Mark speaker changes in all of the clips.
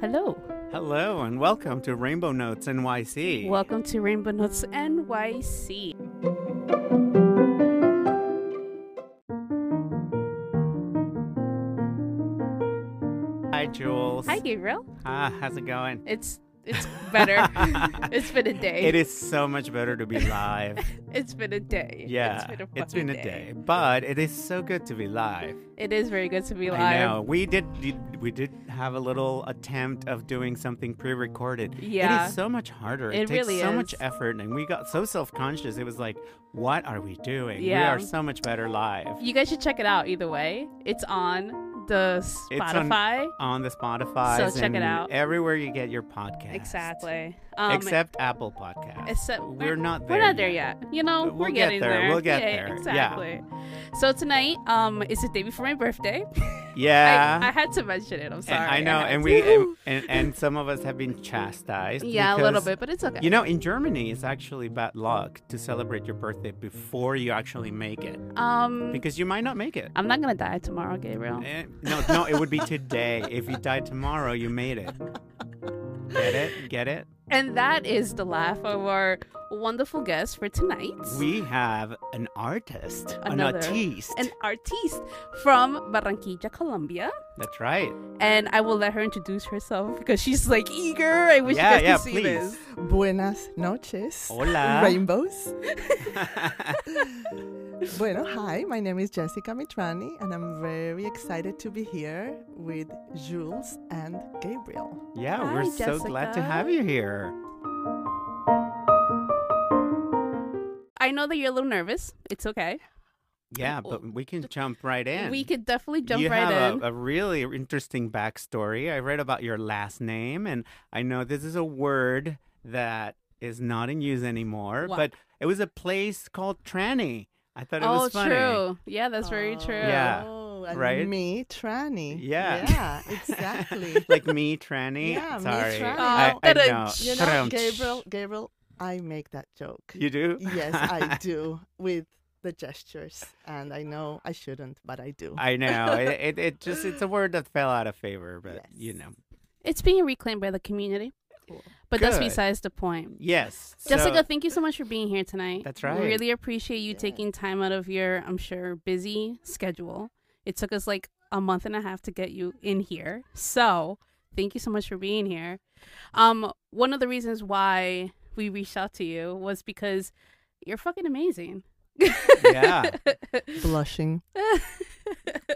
Speaker 1: Hello.
Speaker 2: Hello and welcome to Rainbow Notes NYC.
Speaker 1: Welcome to Rainbow Notes NYC.
Speaker 2: Hi, Jules.
Speaker 1: Hi, Gabriel.
Speaker 2: Ah, how's it going?
Speaker 1: It's it's better. it's been a day.
Speaker 2: It is so much better to be live.
Speaker 1: It's been a day.
Speaker 2: Yeah,
Speaker 1: It's been a,
Speaker 2: it's been a
Speaker 1: fucking
Speaker 2: day, but it is so good to be live.
Speaker 1: It is very good to be live.
Speaker 2: I know. We did we did have a little attempt of doing something pre-recorded.
Speaker 1: Yeah.
Speaker 2: It is so much harder.
Speaker 1: It
Speaker 2: It, takes
Speaker 1: really
Speaker 2: so much effort and we got so self-conscious. It was like, what are we doing? We are so much better live.
Speaker 1: You guys should check it out either way. It's on the
Speaker 2: It's on
Speaker 1: Spotify.
Speaker 2: On the Spotify.
Speaker 1: So check it out.
Speaker 2: Everywhere you get your podcast.
Speaker 1: exactly. Um,
Speaker 2: Except Apple Podcasts.
Speaker 1: except
Speaker 2: we're not there.
Speaker 1: We're not there yet. You know, we're
Speaker 2: we'll get
Speaker 1: getting
Speaker 2: there. We'll get
Speaker 1: Yeah,
Speaker 2: there. Yeah.
Speaker 1: Exactly. So tonight, um, is the day before my birthday.
Speaker 2: Yeah.
Speaker 1: I, I had to mention it. I'm
Speaker 2: And
Speaker 1: sorry.
Speaker 2: I know,
Speaker 1: had
Speaker 2: and we and, and, and some of us have been chastised.
Speaker 1: yeah, a little bit, but it's okay.
Speaker 2: You know, in Germany, it's actually bad luck to celebrate your birthday before you actually make it,
Speaker 1: um,
Speaker 2: because you might not make it.
Speaker 1: I'm not gonna die tomorrow, Gabriel.
Speaker 2: Eh, No, no, it would be today. If you died tomorrow, you made it. Get it? Get it?
Speaker 1: And that is the laugh of our wonderful guest for tonight.
Speaker 2: We have an artist,
Speaker 1: Another-
Speaker 2: an artiste.
Speaker 1: an artiste from Barranquilla, Colombia.
Speaker 2: That's right.
Speaker 1: And I will let her introduce herself because she's like eager. I wish
Speaker 2: Yeah,
Speaker 1: you guys
Speaker 2: yeah,
Speaker 1: could see
Speaker 2: please.
Speaker 1: this.
Speaker 3: Buenas noches.
Speaker 2: Hola.
Speaker 3: Rainbows. bueno, hi, my name is Jessica Mitrani, and I'm very excited to be here with Jules and Gabriel.
Speaker 2: yeah,
Speaker 1: Hi,
Speaker 2: we're so glad to have you here.
Speaker 1: I know that you're a little nervous. It's okay.
Speaker 2: Yeah, but we can jump right in.
Speaker 1: We could definitely jump
Speaker 2: you
Speaker 1: right
Speaker 2: have
Speaker 1: in.
Speaker 2: A, a really interesting backstory. I read about your last name, and I know this is a word that is not in use anymore,
Speaker 1: What?
Speaker 2: but it was a place called Tranny. I thought it
Speaker 1: oh,
Speaker 2: was funny.
Speaker 1: true. Yeah, that's very
Speaker 3: Oh,
Speaker 1: true.
Speaker 2: Yeah.
Speaker 3: Oh, and
Speaker 2: right?
Speaker 3: Me, Tranny.
Speaker 2: Yeah.
Speaker 3: Yeah, exactly.
Speaker 2: like me, Tranny.
Speaker 3: Yeah, me,
Speaker 2: Sorry.
Speaker 3: Tranny.
Speaker 2: I,
Speaker 1: Oh,
Speaker 2: I
Speaker 1: ta-da.
Speaker 2: know.
Speaker 3: you know, Gabriel, Gabriel, I make that joke.
Speaker 2: You do?
Speaker 3: Yes, I do with the gestures, and I know I shouldn't, but I do.
Speaker 2: I know. it, it, it just it's a word that fell out of favor, but
Speaker 3: Yes.
Speaker 2: you know.
Speaker 1: It's being reclaimed by the community.
Speaker 3: Cool.
Speaker 1: But that's
Speaker 2: Good.
Speaker 1: besides the point.
Speaker 2: Yes.
Speaker 1: Jessica,
Speaker 2: so-
Speaker 1: thank you so much for being here tonight.
Speaker 2: That's right.
Speaker 1: We really appreciate you
Speaker 3: Yeah.
Speaker 1: taking time out of your, I'm sure, busy schedule. It took us like a month and a half to get you in here. So thank you so much for being here. Um, one of the reasons why we reached out to you was because you're fucking amazing.
Speaker 2: Yeah.
Speaker 3: Blushing.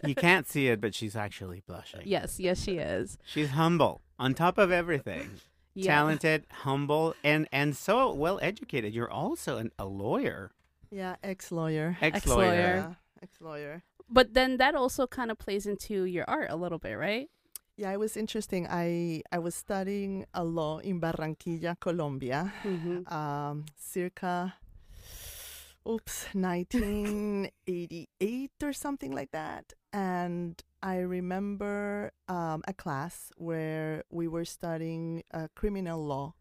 Speaker 2: you can't see it, but she's actually blushing.
Speaker 1: yes, yes, she is.
Speaker 2: She's humble on top of everything.
Speaker 1: Yeah.
Speaker 2: Talented, humble, and and so well educated. You're also an, a lawyer,
Speaker 3: Yeah, ex-lawyer.
Speaker 2: ex
Speaker 1: Ex-lawyer.
Speaker 2: lawyer.
Speaker 3: Yeah, ex-lawyer.
Speaker 1: But then that also kind of plays into your art a little bit, right?
Speaker 3: Yeah, it was interesting. I I was studying a law in Barranquilla, Colombia,
Speaker 1: Mm-hmm.
Speaker 3: um, circa, oops, 1988 or something like that. And I remember um, a class where we were studying uh, criminal law,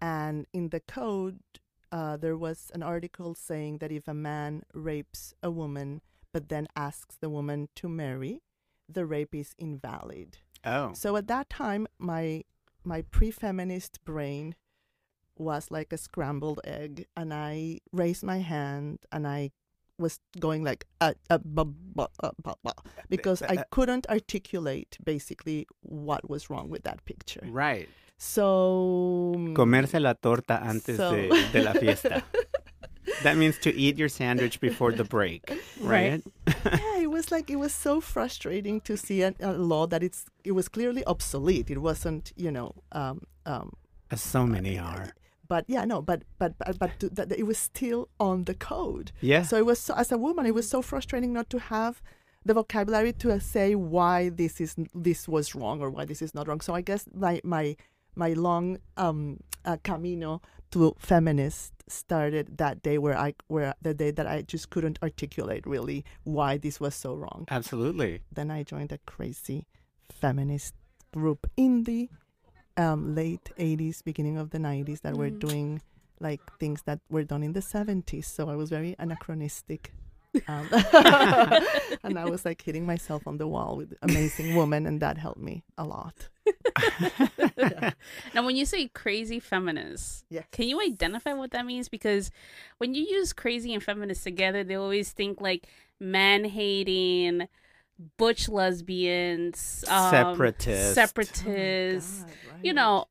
Speaker 3: and in the code, uh, there was an article saying that if a man rapes a woman but then asks the woman to marry, the rape is invalid.
Speaker 2: Oh,
Speaker 3: So at that time, my my pre-feminist brain was like a scrambled egg, and I raised my hand and I was going like uh, uh, bu- bu- uh, bu- bu- because I couldn't articulate basically what was wrong with that picture.
Speaker 2: right.
Speaker 3: So
Speaker 2: Comerse la torta antes
Speaker 3: So-
Speaker 2: de, de la fiesta. that means to eat your sandwich before the break, right?
Speaker 3: yeah, it was like it was so frustrating to see a, a law that it's it was clearly obsolete. It wasn't, you know, um, um,
Speaker 2: As so many are.
Speaker 3: But yeah, no, but but but, but to, that, it was still on the code.
Speaker 2: Yeah.
Speaker 3: So it was so, as a woman, it was so frustrating not to have the vocabulary to uh, say why this is this was wrong or why this is not wrong. So I guess my my my long um, uh, camino to feminist started that day where I where the day that I just couldn't articulate really why this was so wrong.
Speaker 2: Absolutely.
Speaker 3: Then I joined a crazy feminist group in the um, late 80s, beginning of the 90s that were
Speaker 1: Mhm.
Speaker 3: doing like things that were done in the 70s. So I was very anachronistic Um, and I was like hitting myself on the wall with amazing woman, and that helped me a lot.
Speaker 1: Now, when you say crazy feminist,
Speaker 3: Yes.
Speaker 1: can you identify what that means? Because when you use crazy and feminist together, they always think like man hating, butch lesbians, um,
Speaker 2: Separatist.
Speaker 1: separatists,
Speaker 3: Oh my God,
Speaker 1: you know,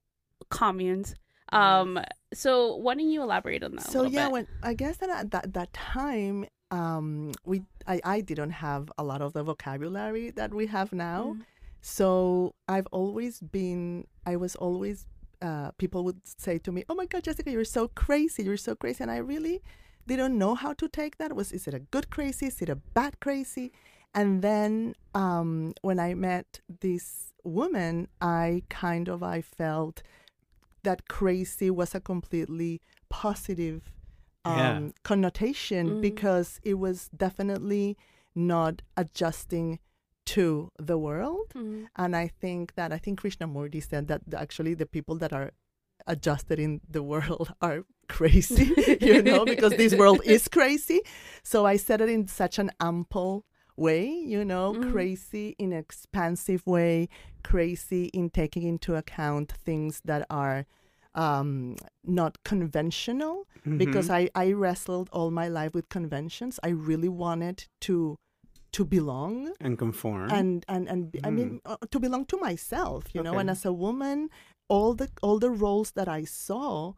Speaker 1: communes. Um, so why don't you elaborate on that? a
Speaker 3: so
Speaker 1: little
Speaker 3: yeah
Speaker 1: bit?
Speaker 3: when i guess that at that, that time um we I, I didn't have a lot of the vocabulary that we have now
Speaker 1: Mhm.
Speaker 3: so i've always been i was always uh people would say to me oh my god jessica you're so crazy you're so crazy and i really didn't know how to take that was is it a good crazy is it a bad crazy and then um when i met this woman i kind of i felt that crazy was a completely positive um,
Speaker 2: Yeah.
Speaker 3: connotation
Speaker 1: Mhm.
Speaker 3: because it was definitely not adjusting to the world.
Speaker 1: Mhm.
Speaker 3: And I think that I think Krishnamurti said that actually the people that are adjusted in the world are crazy, you know, because this world is crazy. So I said it in such an ample way, you know,
Speaker 1: Mhm.
Speaker 3: crazy in an expansive way, crazy in taking into account things that are um, not conventional because
Speaker 2: Mhm.
Speaker 3: I, I wrestled all my life with conventions. I really wanted to to belong
Speaker 2: and conform.
Speaker 3: and and and be- I mean
Speaker 2: Mm.
Speaker 3: uh, to belong to myself, you know. And as a woman, all the all the roles that I saw,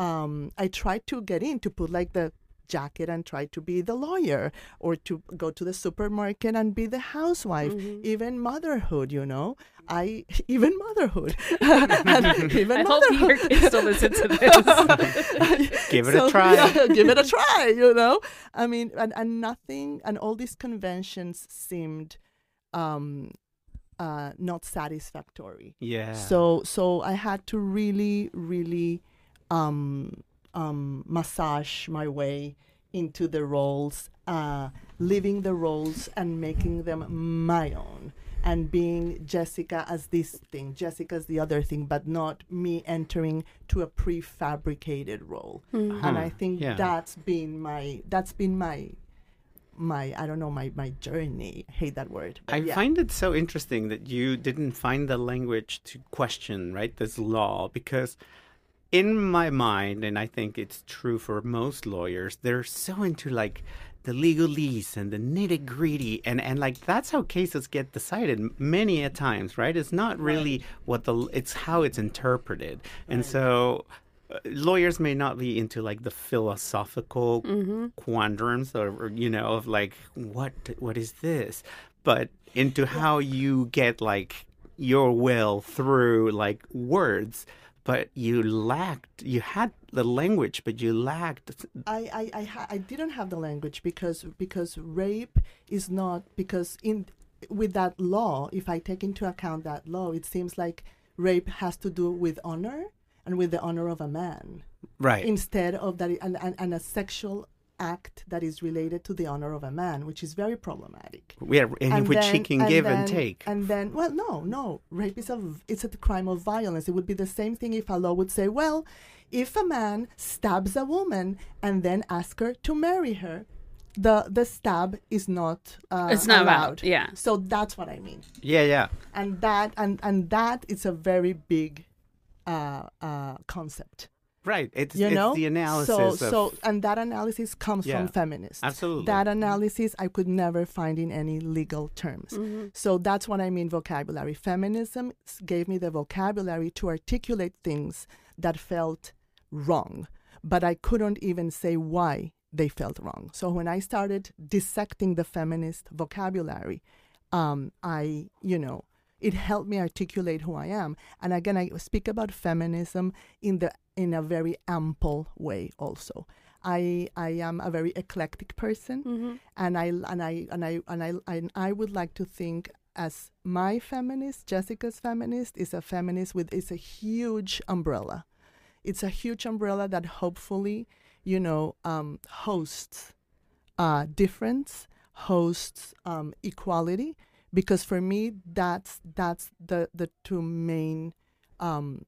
Speaker 3: um, I tried to get in to put like the jacket and try to be the lawyer or to go to the supermarket and be the housewife
Speaker 1: Mhm.
Speaker 3: even motherhood you know i even motherhood and even
Speaker 1: I hope your kids don't listen to this.
Speaker 2: Give it a try.
Speaker 3: yeah, give it a try, you know? I mean, and, and nothing, and all these conventions seemed um, uh, not satisfactory.
Speaker 2: yeah.
Speaker 3: So, so I had to really, really um, um, massage my way into the roles, uh, living the roles and making them my own. And being Jessica as this thing, Jessica as the other thing, but not me entering to a prefabricated role.
Speaker 1: Mhm.
Speaker 3: And
Speaker 2: Huh,
Speaker 3: I think
Speaker 2: yeah.
Speaker 3: that's been my that's been my my I don't know my my journey. I hate that word.
Speaker 2: I
Speaker 3: yeah.
Speaker 2: find it so interesting that you didn't find the language to question, right, this law, because in my mind, and I think it's true for most lawyers, they're so into like the legalese and the nitty gritty, and and like that's how cases get decided many a times, right? It's not really what the it's how it's interpreted, and so. uh, Lawyers may not be into like the philosophical
Speaker 1: Mhm.
Speaker 2: quandrums or, or, you know of like what what is this but into how you get like your will through like words but you lacked you had the language but you lacked
Speaker 3: I I I, ha- I didn't have the language because because rape is not because in with that law if I take into account that law it seems like rape has to do with honor and with the honor of a man.
Speaker 2: Right.
Speaker 3: Instead of that and, and, and a sexual act that is related to the honor of a man which is very problematic
Speaker 2: yeah in which he
Speaker 3: then-
Speaker 2: can give and take
Speaker 3: And then, well, no, no, rape is a v- it's a crime of violence. It would be the same thing if a law would say, well, if a man stabs a woman and then asks her to marry her, the the stab is not uh,
Speaker 1: It's not
Speaker 3: allowed.
Speaker 1: allowed, yeah.
Speaker 3: So that's what I mean,
Speaker 2: yeah yeah
Speaker 3: and that and and that is a very big uh, uh, concept.
Speaker 2: Right it's,
Speaker 3: You
Speaker 2: it's
Speaker 3: know,
Speaker 2: the analysis
Speaker 3: So
Speaker 2: of
Speaker 3: so and that analysis comes
Speaker 2: Yeah.
Speaker 3: from feminists.
Speaker 2: absolutely
Speaker 3: That analysis I could never find in any legal terms.
Speaker 1: Mhm.
Speaker 3: So that's what I mean vocabulary. Feminism gave me the vocabulary to articulate things that felt wrong, but I couldn't even say why they felt wrong. So when I started dissecting the feminist vocabulary, um, I, you know, it helped me articulate who I am. And again, I speak about feminism in the in a very ample way. Also, I I am a very eclectic person
Speaker 1: Mhm.
Speaker 3: and I and I and I and I and I would like to think as my feminist, Jessica's feminist, is a feminist with is a huge umbrella. It's a huge umbrella that hopefully, you know, um, hosts uh, difference, hosts um, equality, because for me that's that's the the two main um,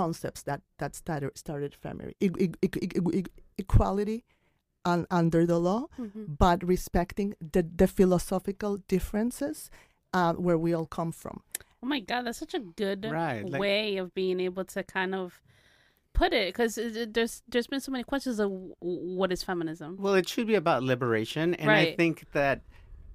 Speaker 3: concepts that that started started feminist e- e- e- equality un- under the law,
Speaker 1: Mhm.
Speaker 3: but respecting the, the philosophical differences uh, where we all come from.
Speaker 1: Oh my god, that's such a good
Speaker 2: Right, like-
Speaker 1: way of being able to kind of put it because there's there's been so many questions of what is feminism.
Speaker 2: Well, it should be about liberation, and I think that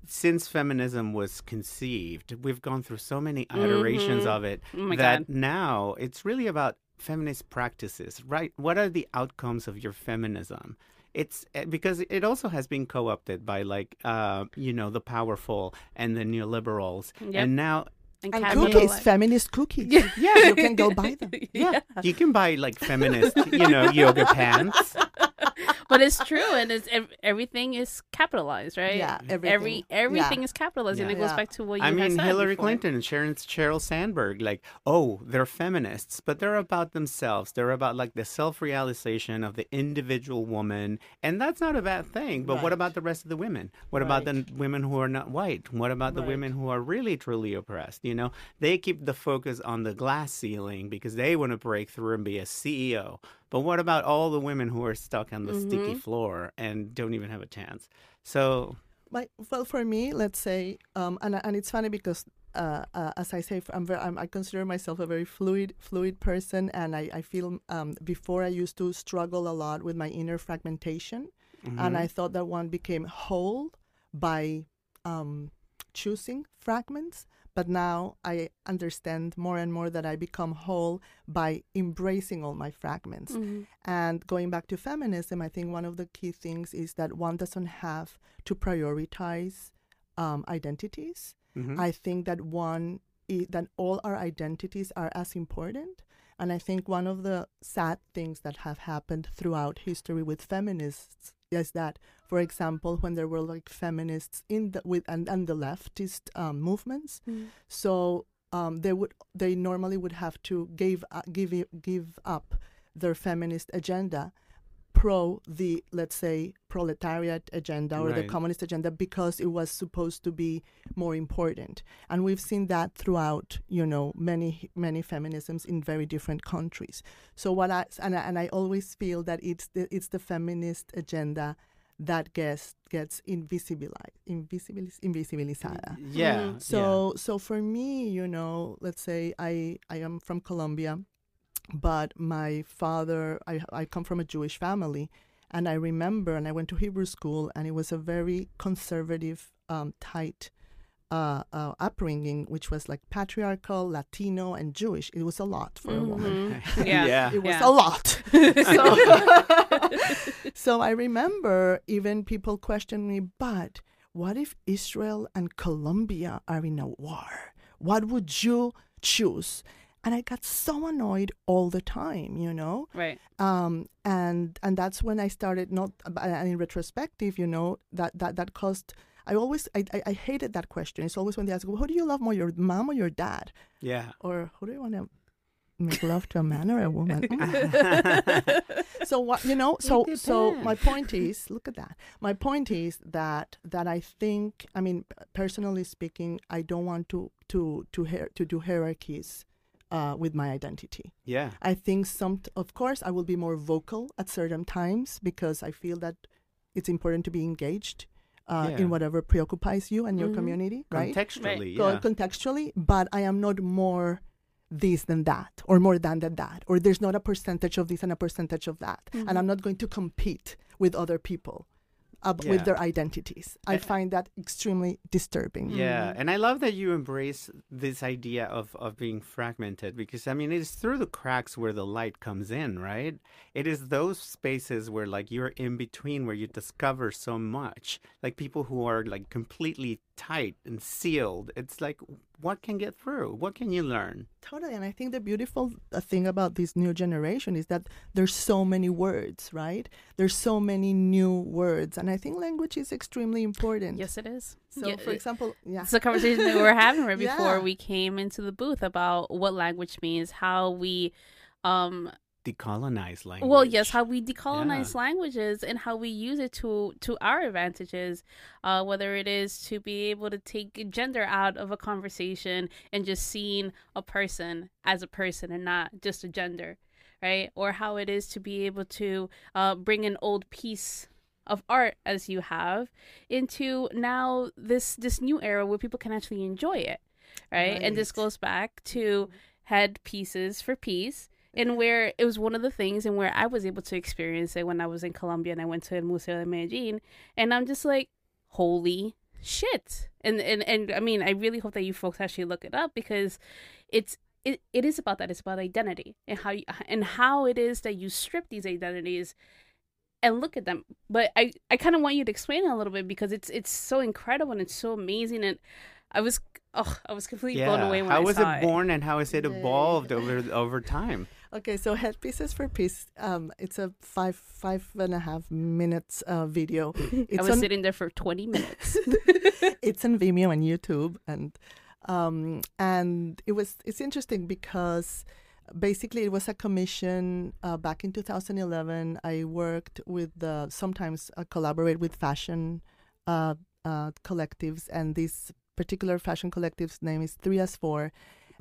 Speaker 2: since feminism was conceived, we've gone through so many iterations
Speaker 1: Mhm.
Speaker 2: of it
Speaker 1: Oh
Speaker 2: that
Speaker 1: god.
Speaker 2: now it's really about feminist practices, right? What are the outcomes of your feminism? It's eh, because it also has been co-opted by like uh, you know the powerful and the neoliberals,
Speaker 1: Yep.
Speaker 2: and now
Speaker 3: And
Speaker 1: capital-
Speaker 3: cookies, feminist cookies.
Speaker 1: Yeah.
Speaker 3: yeah, you can go buy them.
Speaker 2: yeah, you can buy like feminist you know yoga pants.
Speaker 1: but it's true, and it's everything is capitalized, right?
Speaker 3: Yeah,
Speaker 1: Every
Speaker 3: everything.
Speaker 1: everything
Speaker 3: Yeah.
Speaker 1: is capitalized, and it goes
Speaker 3: Yeah.
Speaker 1: back to what you
Speaker 2: I mean,
Speaker 1: said
Speaker 2: Hillary
Speaker 1: before.
Speaker 2: Clinton and Sharon Cheryl Sandberg, like, oh, they're feminists, but they're about themselves. They're about like the self-realization of the individual woman, and that's not a bad thing. But what about the rest of the women? What about the women who are not white? What about the
Speaker 3: Right.
Speaker 2: women who are really truly oppressed? You know, they keep the focus on the glass ceiling because they want to break through and be a CEO. But what about all the women who are stuck on the sticky
Speaker 1: Mhm.
Speaker 2: floor and don't even have a chance? So
Speaker 3: My, well, for me, let's say, um, and and it's funny because, uh, uh, as I say, I'm very, I'm, I consider myself a very fluid, fluid person, and I, I feel um, before I used to struggle a lot with my inner fragmentation, and
Speaker 2: mhm.
Speaker 3: I thought that one became whole by um, choosing fragments. But now I understand more and more that I become whole by embracing all my fragments.
Speaker 1: Mhm.
Speaker 3: And going back to feminism, I think one of the key things is that one doesn't have to prioritize um, identities.
Speaker 2: Mhm.
Speaker 3: I think that one that all our identities are as important. And I think one of the sad things that have happened throughout history with feminists is that, for example, when there were like feminists in the with and, and the leftist um, movements,
Speaker 1: Mhm.
Speaker 3: so um, they would they normally would have to give uh, give give up their feminist agenda pro the let's say proletariat agenda or the communist agenda because it was supposed to be more important and we've seen that throughout you know many many feminisms in very different countries so what i and i, and I always feel that it's the, it's the feminist agenda that gets gets invisibilized invisibilis, invisibilizada
Speaker 2: yeah.
Speaker 1: Mhm.
Speaker 2: yeah.
Speaker 3: so so for me, you know, let's say I I am from Colombia, but my father I I come from a Jewish family, and I remember and I went to Hebrew school and it was a very conservative, um, tight. Uh, uh, upbringing, which was like patriarchal, Latino, and Jewish. It was a lot for a woman.
Speaker 1: Mhm. Yeah.
Speaker 2: yeah.
Speaker 3: It was
Speaker 1: Yeah.
Speaker 3: a lot. so, so I remember even people questioning me, but what if Israel and Colombia are in a war? What would you choose? And I got so annoyed all the time, you know?
Speaker 1: Right.
Speaker 3: um, and and that's when I started not and in retrospective, you know that that that caused. I always I, I I hated that question. It's always when they ask, well, "Who do you love more, your mom or your dad?"
Speaker 2: Yeah.
Speaker 3: Or who do you want to make love to, a man or a woman? Mm. so what you know? So so my point is, look at that. My point is that that I think. I mean, personally speaking, I don't want to to to hier- to do hierarchies. Uh, with my identity,
Speaker 2: Yeah.
Speaker 3: I think some, of course, I will be more vocal at certain times because I feel that it's important to be engaged uh,
Speaker 2: Yeah.
Speaker 3: in whatever preoccupies you and your
Speaker 1: Mhm.
Speaker 3: community, right?
Speaker 2: Contextually,
Speaker 3: Go-
Speaker 2: yeah.
Speaker 3: Contextually, but I am not more this than that, or more than than that, or there's not a percentage of this and a percentage of that,
Speaker 1: Mhm.
Speaker 3: and I'm not going to compete with other people. Uh,
Speaker 2: Yeah.
Speaker 3: With their identities, I
Speaker 2: And-
Speaker 3: find that extremely disturbing.
Speaker 2: Yeah,
Speaker 1: Mhm.
Speaker 2: and I love that you embrace this idea of, of being fragmented because I mean it's through the cracks where the light comes in, right? It is those spaces where like you're in between where you discover so much. Like people who are like completely tight and sealed. It's like what can get through? What can you learn?
Speaker 3: Totally, and I think the beautiful uh, thing about this new generation is that there's so many words, right? There's so many new words, and I think language is extremely important.
Speaker 1: Yes, it is.
Speaker 3: So,
Speaker 1: Yeah,
Speaker 3: for example, yeah,
Speaker 1: It's a conversation that we were having right before
Speaker 3: Yeah.
Speaker 1: we came into the booth about what language means, how we, um,
Speaker 2: Decolonize language.
Speaker 1: well, yes, how we decolonize languages and how we use it to to our advantages. Uh, whether it is to be able to take gender out of a conversation and just seeing a person as a person and not just a gender, right? Or how it is to be able to uh, bring an old piece of art as you have into now this this new era where people can actually enjoy it right, and this goes back to head pieces for peace and where it was one of the things and where i was able to experience it when i was in colombia and i went to el museo de medellin. And i'm just like holy shit. And and and i mean i really hope that you folks actually look it up because it's it, it is about that. It's about identity and how you, and how it is that you strip these identities and look at them. But i i kind of want you to explain it a little bit because it's it's so incredible and it's so amazing. And i was oh i was completely blown away when
Speaker 2: how
Speaker 1: I
Speaker 2: was
Speaker 1: saw
Speaker 2: it born and how has it evolved over over time?
Speaker 3: Okay, so Headpieces for Peace. Um, it's a five five and a half minutes uh, video.
Speaker 1: i was
Speaker 3: on,
Speaker 1: sitting there for 20 minutes
Speaker 3: it's on Vimeo and YouTube, and um, and it was it's interesting because basically it was a commission uh, back in 2011. I worked with the sometimes uh, collaborate with fashion uh, uh, collectives, and this particular fashion collective's name is threeASFOUR.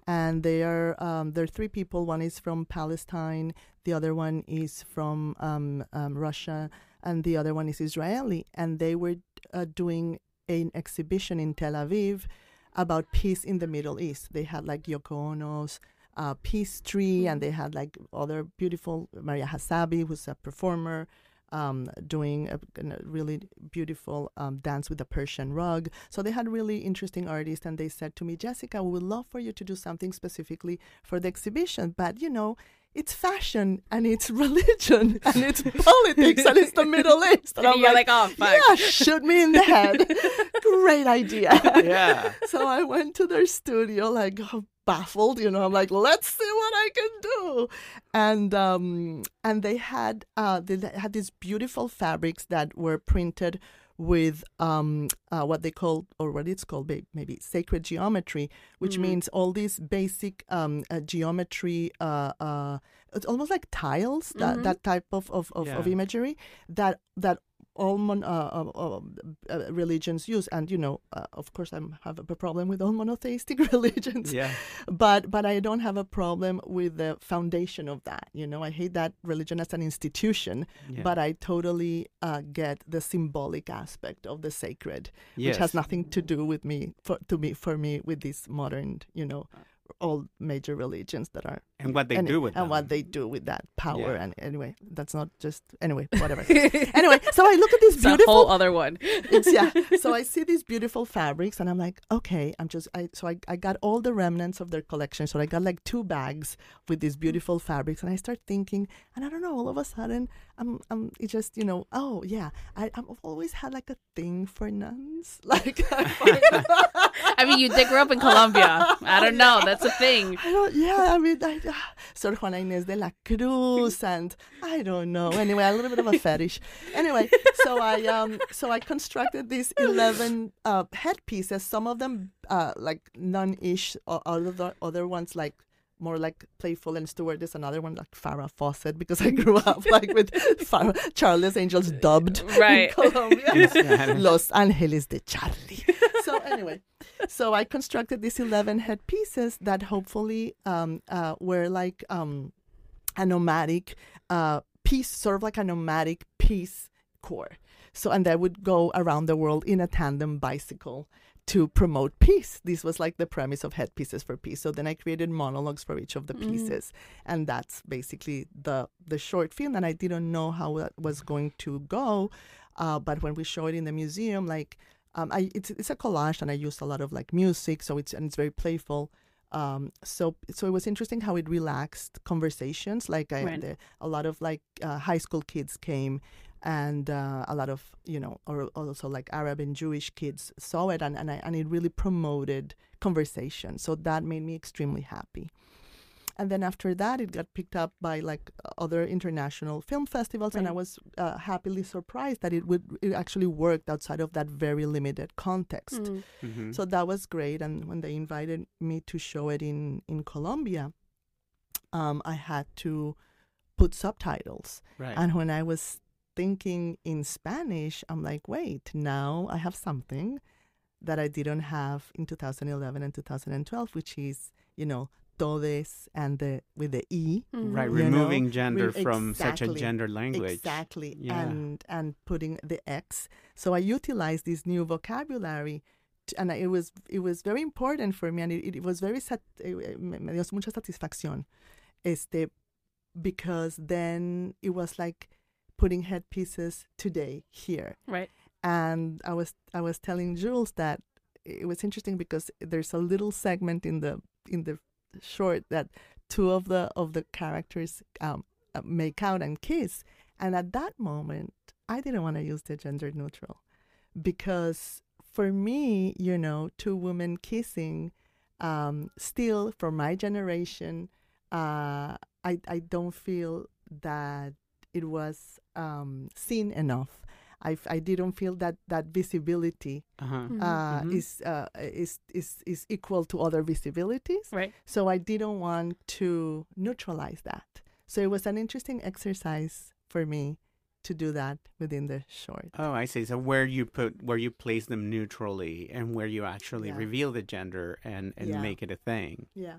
Speaker 3: And they are um, there are three people. One is from Palestine, the other one is from um, um, Russia, and the other one is Israeli. And they were uh, doing an exhibition in Tel Aviv about peace in the Middle East. They had like Yoko Ono's uh, peace tree, and they had like other beautiful Maria Hassabi, who's a performer, um, doing a, a really beautiful um, dance with a Persian rug. So they had really interesting artists, and they said to me, Jessica, we would love for you to do something specifically for the exhibition, but you know. It's fashion and it's religion and it's politics and it's the Middle East.
Speaker 1: and
Speaker 3: I'm
Speaker 1: you're like, oh fuck
Speaker 3: yeah, shoot me in the head. Great idea.
Speaker 2: Yeah.
Speaker 3: so I went to their studio, like baffled, you know. I'm like, let's see what I can do, and um, and they had uh, they had these beautiful fabrics that were printed with um, uh, what they call, or what it's called, maybe sacred geometry, which
Speaker 1: Mhm.
Speaker 3: means all these basic um, uh, geometry. Uh, uh, it's almost like tiles, that,
Speaker 1: Mhm.
Speaker 3: that type of, of, of, of imagery that that all mon- uh, uh, uh, uh, religions use. And you know, uh, of course, I have a problem with all monotheistic religions
Speaker 2: Yeah.
Speaker 3: but but I don't have a problem with the foundation of that. You know, I hate that religion as an institution,
Speaker 2: yeah.
Speaker 3: but I totally uh, get the symbolic aspect of the sacred,
Speaker 2: yes.
Speaker 3: which has nothing to do with me for to me for me with these modern, you know, all major religions that are
Speaker 2: and what they
Speaker 3: and,
Speaker 2: do with
Speaker 3: and
Speaker 2: them.
Speaker 3: what they do with that power.
Speaker 2: Yeah.
Speaker 3: And anyway, that's not just anyway, whatever. anyway, so I look at this
Speaker 1: it's a
Speaker 3: beautiful
Speaker 1: whole other one
Speaker 3: it's yeah. So I see these beautiful fabrics, and I'm like, okay, I'm just. I so I, I got all the remnants of their collection. So I got like two bags with these mm-hmm. beautiful fabrics, and I start thinking, and I don't know. All of a sudden, I'm I'm it just you know. Oh yeah, I I've always had like a thing for nuns. Like I
Speaker 1: i mean you did grow up in colombia i don't know that's a thing
Speaker 3: I don't. Yeah, I mean, I, Sor Juana Inés de la Cruz, and I don't know. Anyway, a little bit of a fetish. Anyway, so I um, so I constructed these eleven uh, headpieces. Some of them uh, like nun-ish, or other other ones like more like playful and stewardess. Another one like Farrah Fawcett because I grew up like with Farrah, Charlie's Angels dubbed
Speaker 1: Right.
Speaker 3: in Colombia. Los Angeles de Charlie. so anyway, so I constructed these eleven headpieces that hopefully um, uh, were like um, a nomadic uh, piece, sort of like a nomadic piece core. So and that would go around the world in a tandem bicycle to promote peace. This was like the premise of headpieces for peace. So then I created monologues for each of the
Speaker 1: Mhm.
Speaker 3: pieces, and that's basically the the short film. And I didn't know how that was going to go, uh, but when we show it in the museum, like um, I it's it's a collage, and I used a lot of like music, so it's and it's very playful. Um, so so it was interesting how it relaxed conversations. Like I,
Speaker 1: Right.
Speaker 3: the, a lot of like uh, high school kids came, and uh, a lot of you know, or also like Arab and Jewish kids saw it, and and, I, and it really promoted conversation. So that made me extremely happy. And then after that, it got picked up by like other international film festivals, and I was uh, happily surprised that it would it actually worked outside of that very limited context.
Speaker 1: Mm.
Speaker 2: Mhm.
Speaker 3: So that was great. And when they invited me to show it in in Colombia, um, I had to put subtitles.
Speaker 2: right.
Speaker 3: And when I was thinking in Spanish, I'm like, wait, now I have something that I didn't have in 2011 and 2012, which is, you know, todes and the with the e.
Speaker 1: Mhm.
Speaker 2: Right,
Speaker 3: You know,
Speaker 2: removing gender
Speaker 3: re-
Speaker 2: from such a gender language.
Speaker 3: Exactly.
Speaker 2: Yeah.
Speaker 3: And and putting the X. So I utilized this new vocabulary t- and it was it was very important for me and it, it was very sat- eh, eh, me me dio mucha satisfacción. Este because then it was like putting headpieces today here.
Speaker 1: Right.
Speaker 3: And I was I was telling Jules that it was interesting because there's a little segment in the in the short that two of the of the characters um, uh, make out and kiss, and at that moment I didn't want to use the gender neutral because for me, you know, two women kissing, um, still for my generation, uh, I I don't feel that it was um, seen enough. I, I didn't feel that that visibility
Speaker 2: Uh-huh.
Speaker 1: Mhm.
Speaker 3: uh,
Speaker 2: Mhm.
Speaker 3: is uh, is is is equal to other visibilities.
Speaker 1: Right.
Speaker 3: So I didn't want to neutralize that. So it was an interesting exercise for me to do that within the short.
Speaker 2: Oh, I see. So where you put where you place them neutrally and where you actually
Speaker 3: Yeah.
Speaker 2: reveal the gender and and
Speaker 3: Yeah.
Speaker 2: make it a thing.
Speaker 3: Yeah.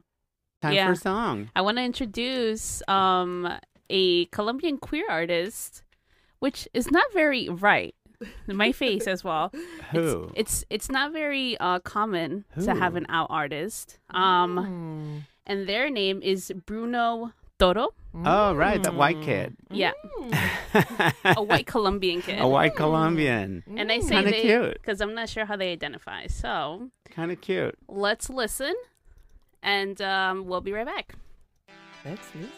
Speaker 2: Time
Speaker 1: Yeah.
Speaker 2: for song.
Speaker 1: I want to introduce um, a Colombian queer artist, which is not very right. My face as well.
Speaker 2: Who?
Speaker 1: It's it's not very uh, common to have an out artist. Um,
Speaker 3: Mm.
Speaker 1: and their name is Bruno Toro.
Speaker 2: oh, right, the white
Speaker 3: Mm.
Speaker 2: kid.
Speaker 1: Yeah, a white Colombian kid.
Speaker 2: a white Colombian.
Speaker 1: and I say
Speaker 2: Kinda
Speaker 1: they
Speaker 2: cute.
Speaker 1: because I'm not sure how they identify. So
Speaker 2: Kind of cute.
Speaker 1: let's listen, and um, we'll be right back.
Speaker 3: Let's listen.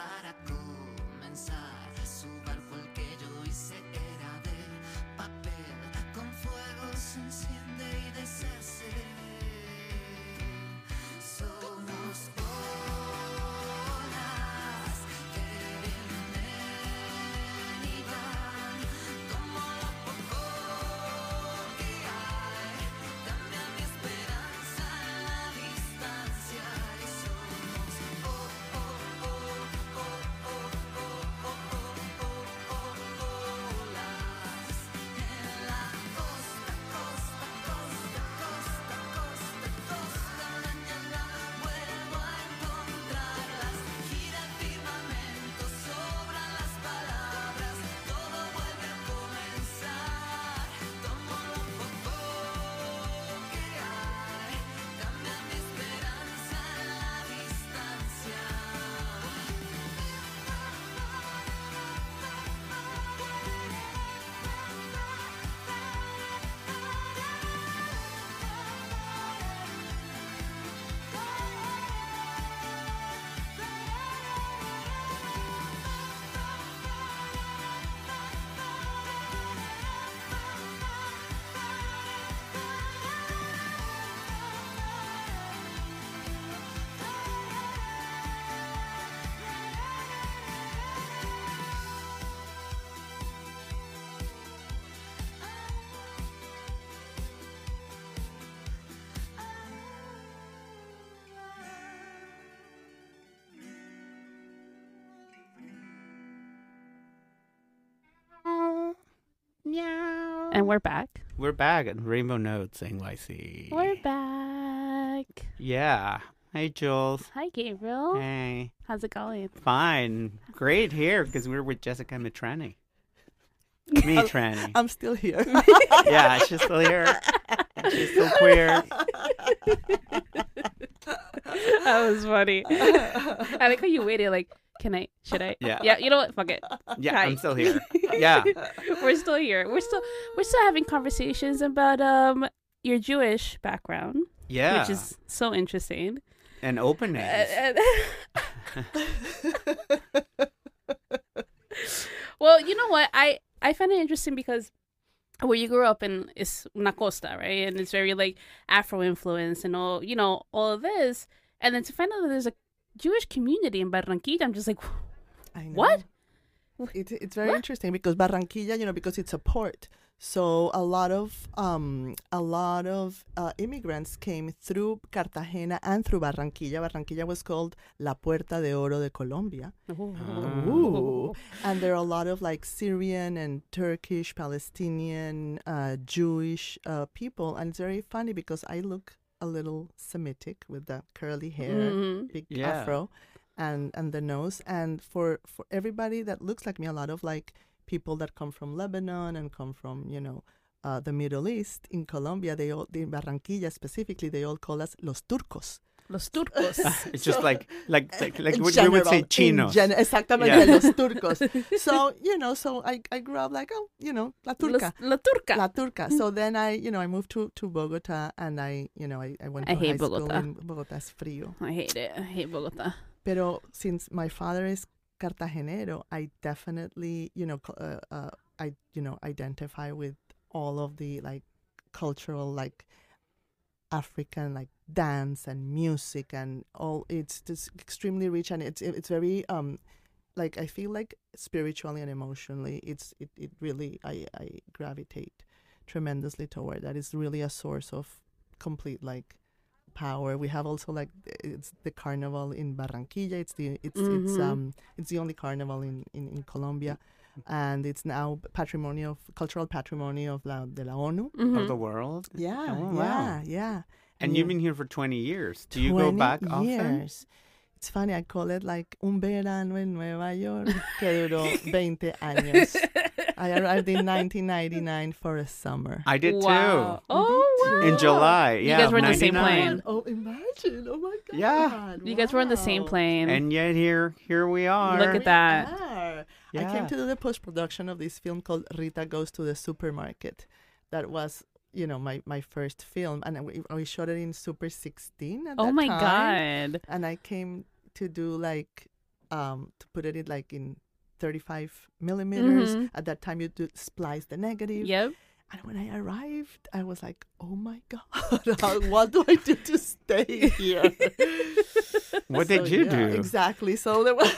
Speaker 4: para comenzar.
Speaker 1: And we're back.
Speaker 2: We're back at Rainbow Notes NYC.
Speaker 1: We're back.
Speaker 2: Yeah. Hey, Jules.
Speaker 1: Hi, Gabriel.
Speaker 2: Hey.
Speaker 1: How's it going?
Speaker 2: Fine. Great here because we're with Jessica Mitrani. Mitrani.
Speaker 3: I'm still here.
Speaker 2: yeah, she's still here. She's still queer.
Speaker 1: that was funny. I like how you waited. Like, can I? Should I?
Speaker 2: Yeah.
Speaker 1: Yeah. You know what? Fuck it.
Speaker 2: Yeah,
Speaker 1: Hi.
Speaker 2: I'm still here. Yeah.
Speaker 1: we're still here. We're still we're still having conversations about um your Jewish background,
Speaker 2: Yeah.
Speaker 1: which is so interesting.
Speaker 2: and openness.
Speaker 1: Uh, uh, well, you know what? I I find it interesting because where you grew up in is una costa, right? And it's very like Afro influence and all, you know, all of this. And then to find out that there's a Jewish community in Barranquilla, I'm just like, What?
Speaker 3: It, it's very
Speaker 1: What?
Speaker 3: interesting because Barranquilla, you know, because it's a port, so a lot of um a lot of uh, immigrants came through Cartagena and through Barranquilla. Barranquilla was called La Puerta de Oro de Colombia, Ooh. and there are a lot of like Syrian and Turkish, Palestinian, uh, Jewish uh, people, and it's very funny because I look a little Semitic with the curly hair
Speaker 1: Mhm.
Speaker 3: big
Speaker 2: Yeah.
Speaker 3: afro and and the nose and for for everybody that looks like me a lot of like people that come from lebanon and come from you know uh, the middle east in colombia they all in barranquilla specifically they all call us los turcos
Speaker 1: Los turcos.
Speaker 2: it's just like like like, like
Speaker 3: In
Speaker 2: what we would say
Speaker 3: general,
Speaker 2: chinos.
Speaker 3: gen- exactamente
Speaker 2: Yeah.
Speaker 3: los turcos so you know so i i grew up like oh you know la turca
Speaker 1: Los- la turca.
Speaker 3: La Turca. So then I, you know, I moved to, to Bogota and I, you know, I, I went to
Speaker 1: I hate
Speaker 3: high school
Speaker 1: Bogota.
Speaker 3: in Bogota. Es frío.
Speaker 1: I hate it. I hate Bogota.
Speaker 3: Pero since my father is Cartagenero, I definitely, you know, uh, uh, I, you know, identify with all of the like cultural, like African, like dance and music and all. It's just extremely rich and it's it's very um, like I feel like spiritually and emotionally, it's it, it really I I gravitate tremendously toward that. It's really a source of complete like power. We have also like it's the carnival in Barranquilla. It's the it's it's
Speaker 1: Mhm.
Speaker 3: um it's the only carnival in in, in Colombia, and it's now patrimony of cultural patrimony of la de la ONU.
Speaker 1: Mhm.
Speaker 2: of the world.
Speaker 3: Yeah,
Speaker 2: Oh,
Speaker 3: yeah,
Speaker 2: wow.
Speaker 3: yeah.
Speaker 2: And you've been here for 20 years. Do you go
Speaker 3: 20
Speaker 2: back often?
Speaker 3: years. It's funny, I call it like un verano en Nueva York que duró 20 años. I arrived in 1999 for a summer.
Speaker 2: I did
Speaker 1: Wow.
Speaker 2: too.
Speaker 1: Oh, wow.
Speaker 2: In July. Yeah.
Speaker 1: You
Speaker 2: yeah,
Speaker 1: guys were in the same
Speaker 2: 99.
Speaker 1: plane.
Speaker 3: Oh, imagine! Oh my god!
Speaker 2: Yeah.
Speaker 1: You guys were on the same plane.
Speaker 2: And yet here here we are.
Speaker 1: Look at that.
Speaker 3: We are. I came to do the post production of this film called Rita Goes to the Supermarket. That was, you know, my, my first film, and we, we shot it in Super 16 at
Speaker 1: oh my
Speaker 3: time.
Speaker 1: god.
Speaker 3: And I came to do like, um, to put it in like in 35 millimeters.
Speaker 1: Mhm.
Speaker 3: At that time, you do splice the negative.
Speaker 1: Yep.
Speaker 3: And when I arrived, I was like, oh my God, what do I do to stay here?
Speaker 2: What
Speaker 3: So,
Speaker 2: did you
Speaker 3: yeah,
Speaker 2: do?
Speaker 3: Exactly. So there was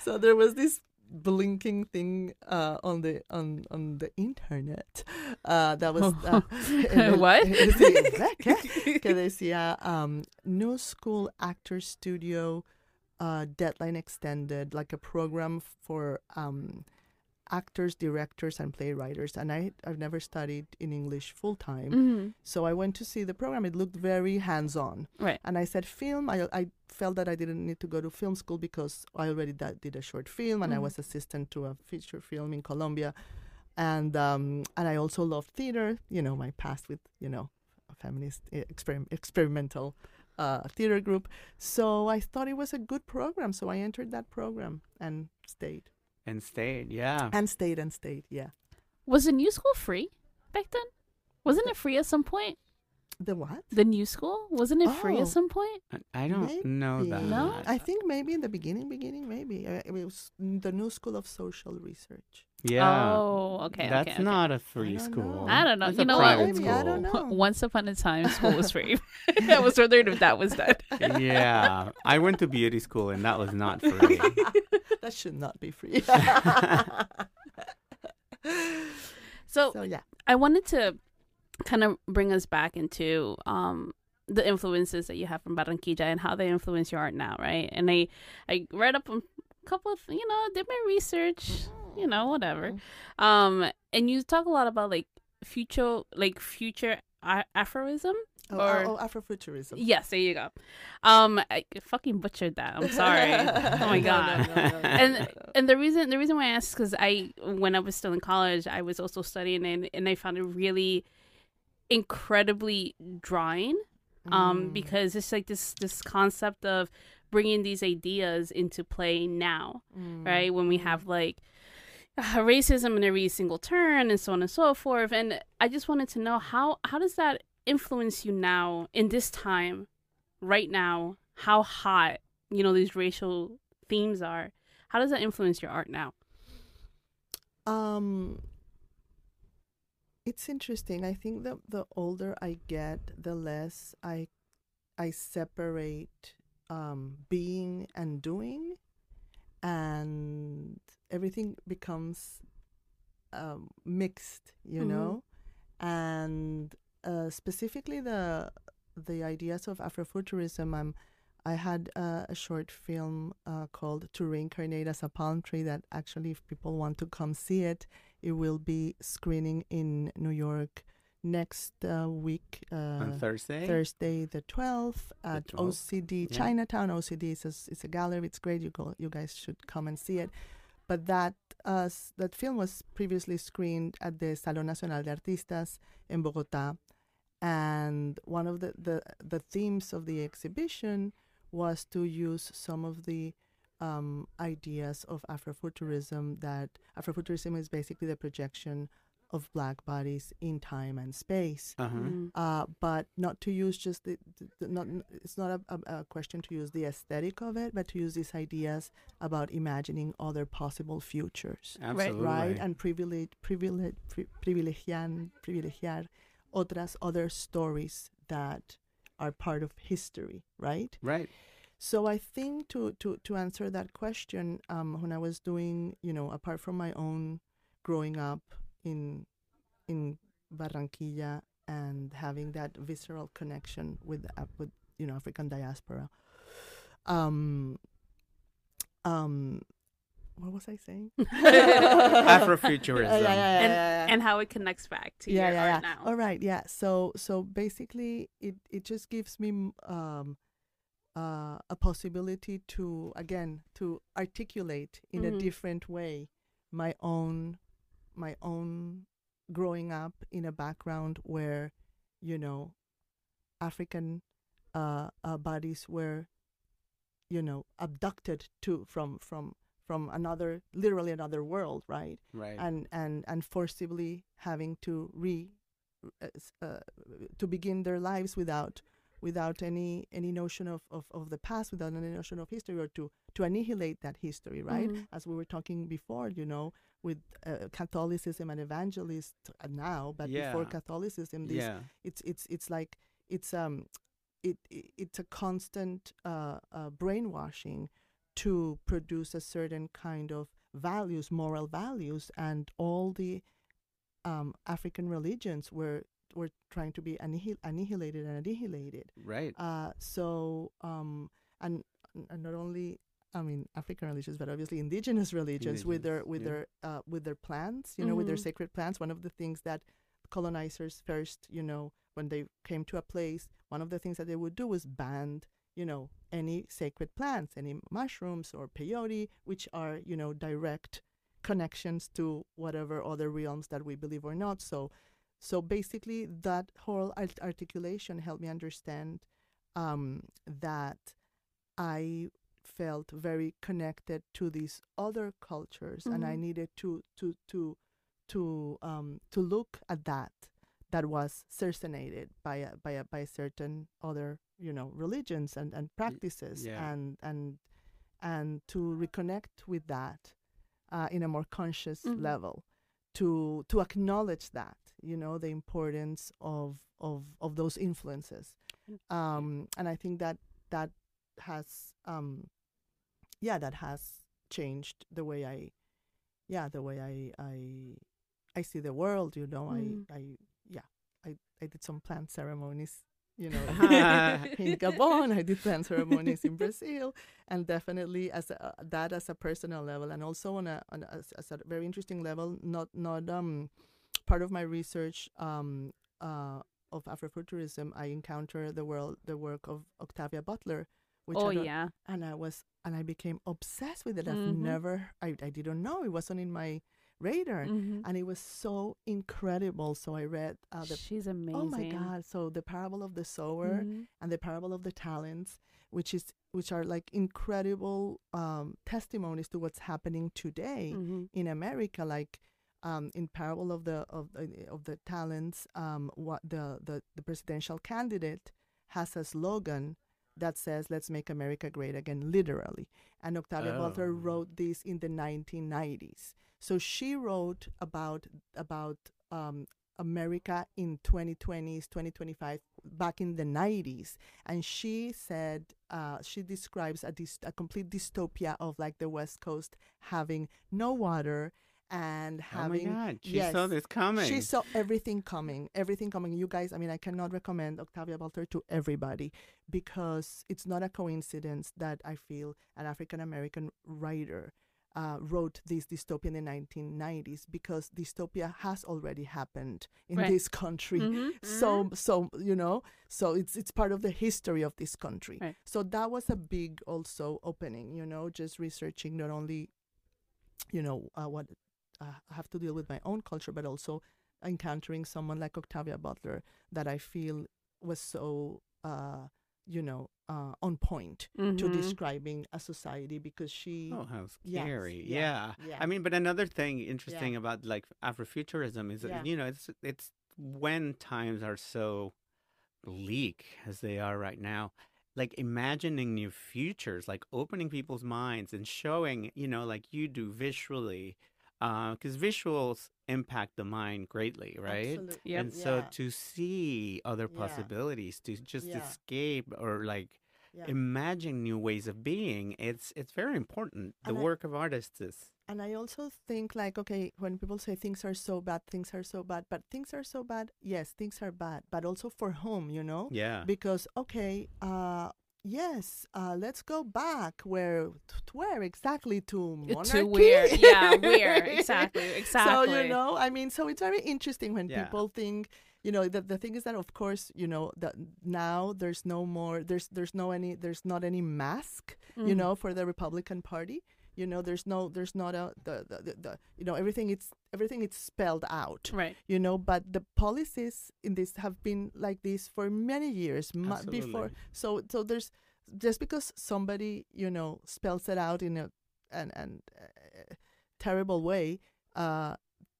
Speaker 3: so there was this blinking thing uh, on the on on the internet uh, that was uh,
Speaker 1: What?
Speaker 3: ¿qué? que decía um, New School Actor Studio uh, deadline extended, like a program for um, actors, directors, and playwrights. And I I've never studied in English full time.
Speaker 1: Mhm.
Speaker 3: So I went to see the program. It looked very hands on.
Speaker 1: Right.
Speaker 3: And I said, film. I, I felt that I didn't need to go to film school because I already da- did a short film and I
Speaker 1: Mhm.
Speaker 3: was assistant to a feature film in Colombia. And um, and I also loved theater, you know, my past with, you know, a feminist eh, exper- experimental uh, theater group. So I thought it was a good program. So I entered that program and stayed.
Speaker 2: And stayed. Yeah.
Speaker 3: And stayed and stayed, yeah.
Speaker 1: Was the new school free back then? Wasn't it free at some point?
Speaker 3: The what?
Speaker 1: The new school wasn't it free
Speaker 3: Oh.
Speaker 1: at some point?
Speaker 2: I- I don't know that.
Speaker 1: No?
Speaker 3: I think maybe in the beginning, beginning, maybe. Uh, it was the New School of Social Research.
Speaker 2: Yeah.
Speaker 1: Oh, okay.
Speaker 2: That's
Speaker 1: okay, okay.
Speaker 2: not a free
Speaker 3: don't
Speaker 2: school.
Speaker 3: know.
Speaker 1: I don't know.
Speaker 2: That's
Speaker 1: You
Speaker 2: a
Speaker 1: know what?
Speaker 2: private
Speaker 3: Maybe, I don't know.
Speaker 1: Once upon a time, school was free. I was wondering if that was that.
Speaker 2: yeah. I went to beauty school and that was not free.
Speaker 3: that should not be free.
Speaker 1: So
Speaker 3: so yeah.
Speaker 1: I wanted to kind of bring us back into um, the influences that you have from Barranquilla and how they influence your art now, right? And I, I read up on a couple of, you know, did my research, you know, whatever.
Speaker 3: Mm.
Speaker 1: Um, and you talk a lot about like future, like future a- Afroism.
Speaker 3: Oh,
Speaker 1: Or-
Speaker 3: oh, oh, Afrofuturism.
Speaker 1: Yes, there you go. Um, I fucking butchered that. I'm sorry. oh my god.
Speaker 3: no, no, no,
Speaker 1: and and the reason the reason why I asked because I when I was still in college I was also studying and and I found it really incredibly drawing um
Speaker 3: Mm.
Speaker 1: because it's like this this concept of bringing these ideas into play now
Speaker 3: Mm.
Speaker 1: right when we have like uh, racism in every single turn and so on and so forth. And I just wanted to know how how does that influence you now in this time right now? How hot you know these racial themes are. How does that influence your art now?
Speaker 3: Um, it's interesting. I think that the older I get, the less I I separate um, being and doing, and everything becomes um, mixed. You
Speaker 1: Mhm.
Speaker 3: know, and uh, specifically the the ideas of Afrofuturism. I'm I had uh, a short film uh, called To Reincarnate as a Palm Tree that actually, if people want to come see it, it will be screening in New York next uh, week, uh,
Speaker 2: On Thursday.
Speaker 3: Thursday the 12th at
Speaker 2: 12th,
Speaker 3: OCD
Speaker 2: yeah.
Speaker 3: Chinatown. OCD is a, it's a gallery. It's great. You go, you guys should come and see it. But that uh, that film was previously screened at the Salón Nacional de Artistas in Bogotá, and one of the, the the themes of the exhibition was to use some of the um, ideas of Afrofuturism. That Afrofuturism is basically the projection of black bodies in time and space
Speaker 2: Uh-huh.
Speaker 1: Mm.
Speaker 3: uh, but not to use just the, the, the not it's not a, a, a question to use the aesthetic of it but to use these ideas about imagining other possible futures
Speaker 2: Absolutely.
Speaker 3: right and privilege privilege pri- privilegian privilegiar otras other stories that are part of history right
Speaker 2: Right.
Speaker 3: so I think to to to answer that question, um, when I was doing, you know, apart from my own growing up in in Barranquilla and having that visceral connection with uh, with you know African diaspora, um, um, what was I saying?
Speaker 2: Afrofuturism.
Speaker 3: Yeah, yeah, yeah,
Speaker 1: and
Speaker 3: yeah, yeah.
Speaker 1: and how it connects back to
Speaker 3: yeah,
Speaker 1: your
Speaker 3: yeah,
Speaker 1: art
Speaker 3: yeah.
Speaker 1: now
Speaker 3: All right, yeah. So so basically, it it just gives me um, uh, a possibility to again to articulate in a
Speaker 1: Mhm.
Speaker 3: different way my own my own growing up in a background where you know African uh, uh, bodies were you know abducted to from from from another literally another world right
Speaker 2: Right.
Speaker 3: and and and forcibly having to re uh, uh, to begin their lives without without any any notion of, of, of the past without any notion of history or to to annihilate that history right
Speaker 1: Mhm.
Speaker 3: as we were talking before you know with uh, catholicism and evangelist uh, now but before catholicism this
Speaker 2: yeah.
Speaker 3: it's it's it's like it's um it, it it's a constant uh, uh, brainwashing to produce a certain kind of values moral values and all the um, African religions were were trying to be annihil- annihilated and annihilated
Speaker 2: Right.
Speaker 3: uh, so um, and, and not only I mean African religions, but obviously indigenous religions with their with
Speaker 2: yeah.
Speaker 3: their uh, with their plants, you know, with their
Speaker 1: Mhm.
Speaker 3: sacred plants. One of the things that colonizers first, you know, when they came to a place, one of the things that they would do was ban, you know, any sacred plants, any mushrooms or peyote, which are you know direct connections to whatever other realms that we believe or not. So, so basically, that whole art- articulation helped me understand um, that I felt very connected to these other cultures, and I
Speaker 1: Mhm.
Speaker 3: needed to to to to um, to look at that that was cercenated by a, by a, by certain other you know religions and, and practices
Speaker 2: yeah.
Speaker 3: and and and to reconnect with that uh, in a more conscious
Speaker 1: Mhm.
Speaker 3: level to to acknowledge that you know the importance of of of those influences um and i think that that has um yeah that has changed the way i yeah the way i i i see the world you know
Speaker 1: Mm.
Speaker 3: i i yeah i i did some plant ceremonies you know, in Gabon. I did plant ceremonies in Brazil, and definitely as a, that as a personal level, and also on a, on a as, a very interesting level. Not not um part of my research um uh of Afrofuturism. I encountered the world the work of Octavia Butler, which
Speaker 1: oh
Speaker 3: I
Speaker 1: yeah.
Speaker 3: and I was and I became obsessed with it. I've
Speaker 1: Mhm.
Speaker 3: never I, I didn't know it wasn't in my radar,
Speaker 1: Mhm.
Speaker 3: and it was so incredible. So I read uh, the
Speaker 1: She's amazing.
Speaker 3: oh my god, so the parable of the sower
Speaker 1: Mhm.
Speaker 3: and the parable of the talents, which is which are like incredible um, testimonies to what's happening today
Speaker 1: Mhm.
Speaker 3: in America, like um, in parable of the of the of the talents, um, what the, the the presidential candidate has a slogan that says "Let's make America great again," literally. And Octavia Butler
Speaker 2: Oh.
Speaker 3: wrote this in the 1990s. So she wrote about about um, America in 2020s, 2025, back in the 90s, and she said uh, she describes a, a complete dystopia of like the West Coast having no water and having.
Speaker 2: oh my God, she
Speaker 3: yes.
Speaker 2: saw this coming.
Speaker 3: she saw everything coming, everything coming. You guys, I mean, I cannot recommend Octavia Butler to everybody because it's not a coincidence that I feel an African American writer uh, wrote this dystopia in the 1990s because dystopia has already happened in
Speaker 1: Right.
Speaker 3: this country.
Speaker 1: Mhm.
Speaker 3: So, so you know, so it's it's part of the history of this country.
Speaker 1: Right.
Speaker 3: So that was a big also opening. You know, just researching not only, you know, uh, what uh, I have to deal with my own culture, but also encountering someone like Octavia Butler that I feel was so, uh, you know, uh, on point to
Speaker 1: Mhm.
Speaker 3: describing a society because she.
Speaker 2: Oh, how
Speaker 3: Yes,
Speaker 2: scary!
Speaker 3: yeah,
Speaker 2: yeah.
Speaker 3: yeah.
Speaker 2: I mean, but another thing interesting about like Afrofuturism is, that,
Speaker 3: Yeah.
Speaker 2: you know, it's it's when times are so bleak as they are right now, like imagining new futures, like opening people's minds and showing, you know, like you do visually, because visuals impact the mind greatly, right?
Speaker 3: Absolutely.
Speaker 1: Yep.
Speaker 2: And so
Speaker 3: Yeah.
Speaker 2: to see other
Speaker 3: Yeah.
Speaker 2: possibilities, to just
Speaker 3: Yeah.
Speaker 2: escape or like
Speaker 3: Yeah.
Speaker 2: imagine new ways of being, it's it's very important. The
Speaker 3: And I-
Speaker 2: work of artists is
Speaker 3: And I also think like, okay, when people say things are so bad, things are so bad, but things are so bad, yes, things are bad, but also for whom, you know?
Speaker 2: yeah.
Speaker 3: Because okay, uh yes, uh let's go back where to where exactly to monarchy.
Speaker 1: To where? Yeah, where? Exactly. Exactly.
Speaker 3: So you know, I mean, so it's very interesting when
Speaker 2: Yeah.
Speaker 3: people think, you know, the the thing is that of course, you know, that now there's no more, there's there's no any, there's not any mask, you
Speaker 1: Mhm.
Speaker 3: know, for the Republican Party. You know, there's no, there's not a the the, the, the you know everything it's everything it's spelled out.
Speaker 1: Right.
Speaker 3: You know, but the policies in this have been like this for many years before. So so there's just because somebody you know spells it out in a an an uh, terrible way, uh,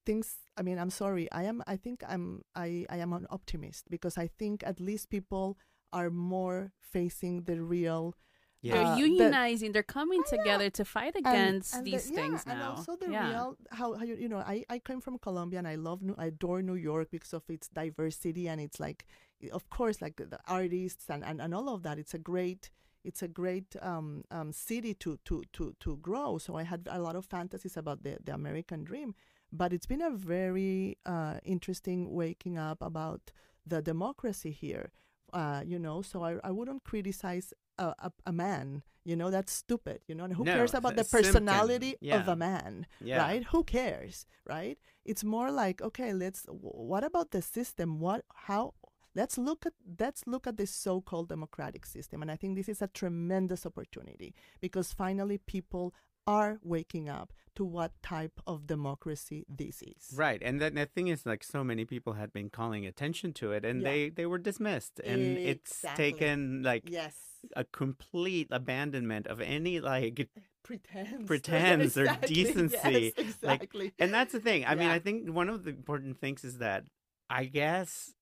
Speaker 3: things. I mean, I'm sorry. I am. I think I'm. I I am an optimist because I think at least people are more facing the real.
Speaker 2: Yeah.
Speaker 1: They're
Speaker 3: Uh, the-
Speaker 1: unionizing. They're coming together to fight against
Speaker 3: and the-
Speaker 1: these
Speaker 3: yeah,
Speaker 1: things
Speaker 3: and also the
Speaker 1: yeah.
Speaker 3: real how, how you, you know I, I came from Colombia and I love New, I adore New York because of its diversity and it's like of course like the, the artists and, and, and all of that it's a great it's a great um, um, city to, to, to, to grow so I had a lot of fantasies about the, the American dream but it's been a very uh, interesting waking up about the democracy here uh, you know so I, I wouldn't criticize a, a, a man you know that's stupid you know and who
Speaker 2: No,
Speaker 3: cares about the personality of a man
Speaker 2: yeah.
Speaker 3: right? Who cares right? It's more like okay let's what about the system? What how let's look at let's look at this so-called democratic system and i think this is a tremendous opportunity because finally people are waking up to what type of democracy this is.
Speaker 2: Right, and then the thing is, like, so many people had been calling attention to it, and
Speaker 3: Yeah.
Speaker 2: they they were dismissed, and it's taken like
Speaker 3: yes.
Speaker 2: a complete abandonment of any like
Speaker 3: pretense.
Speaker 2: pretense or
Speaker 3: Exactly, yes,
Speaker 2: decency,
Speaker 3: exactly.
Speaker 2: and that's the thing. I mean, I think one of the important things is that I guess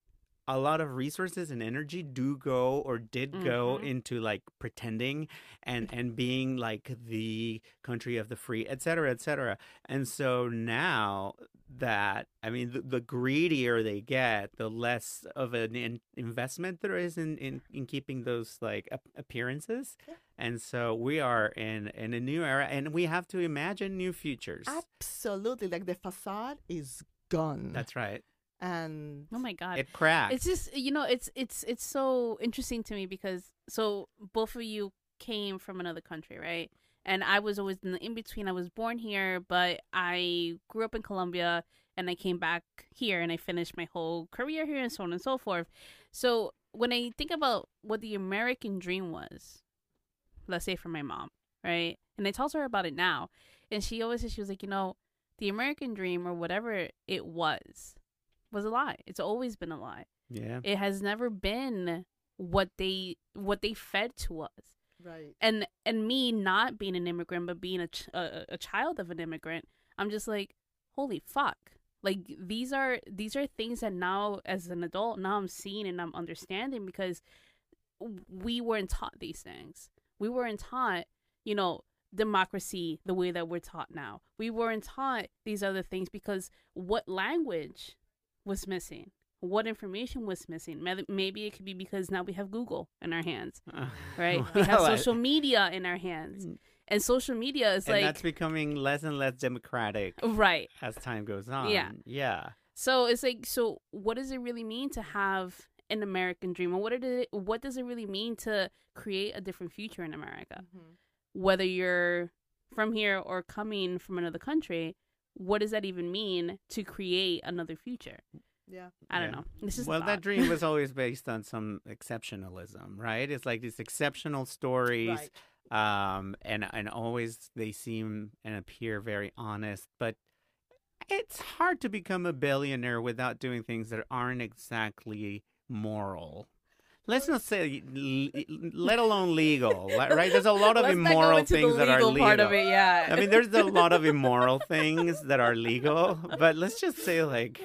Speaker 2: a lot of resources and energy do go or did go
Speaker 1: Mhm.
Speaker 2: into like pretending and and being like the country of the free, et cetera, et cetera. And so now that I mean, the, the greedier they get, the less of an in, investment there is in, in in keeping those like ap- appearances.
Speaker 3: Yeah.
Speaker 2: And so we are in in a new era, and we have to imagine new futures.
Speaker 3: absolutely like the facade is gone
Speaker 2: That's right.
Speaker 3: And
Speaker 1: Oh my god.
Speaker 2: It cracked.
Speaker 1: It's just you know, it's it's it's so interesting to me because so both of you came from another country, right? And I was always in the in between. I was born here, but I grew up in Colombia and I came back here and I finished my whole career here and so on and so forth. So when I think about what the American dream was, let's say for my mom, right? And I told her about it now, and she always said she was like, you know, the American dream or whatever it was was a lie. It's always been a lie.
Speaker 2: yeah.
Speaker 1: It has never been what they what they fed to us.
Speaker 3: right
Speaker 1: And and me not being an immigrant but being a ch- a, a child of an immigrant, I'm just like, holy fuck. Like these are these are things that now as an adult now I'm seeing and I'm understanding because we weren't taught these things. We weren't taught, you know, democracy the way that we're taught now. We weren't taught these other things because what language was missing? What information was missing? Maybe- Maybe it could be because now we have Google in our hands, right? We have social media in our hands. And social media is
Speaker 2: and
Speaker 1: like
Speaker 2: that's becoming less and less democratic
Speaker 1: right.
Speaker 2: as time goes on.
Speaker 1: Yeah.
Speaker 2: Yeah.
Speaker 1: So it's like, so what does it really mean to have an American dream, or what did it, what does it really mean to create a different future in America?
Speaker 3: Mm-hmm.
Speaker 1: Whether you're from here or coming from another country, what does that even mean to create another future?
Speaker 3: yeah
Speaker 1: I don't
Speaker 2: Yeah.
Speaker 1: know. This is
Speaker 2: well, that dream was always based on some exceptionalism, right? It's like these exceptional stories,
Speaker 3: right
Speaker 2: um, and and always they seem and appear very honest, but it's hard to become a billionaire without doing things that aren't exactly moral. Let's not say, let alone legal, right? There's a lot of
Speaker 1: Let's
Speaker 2: immoral things that are
Speaker 1: legal part of it. Yeah.
Speaker 2: I mean, there's a lot of immoral things that are legal, but let's just say, like,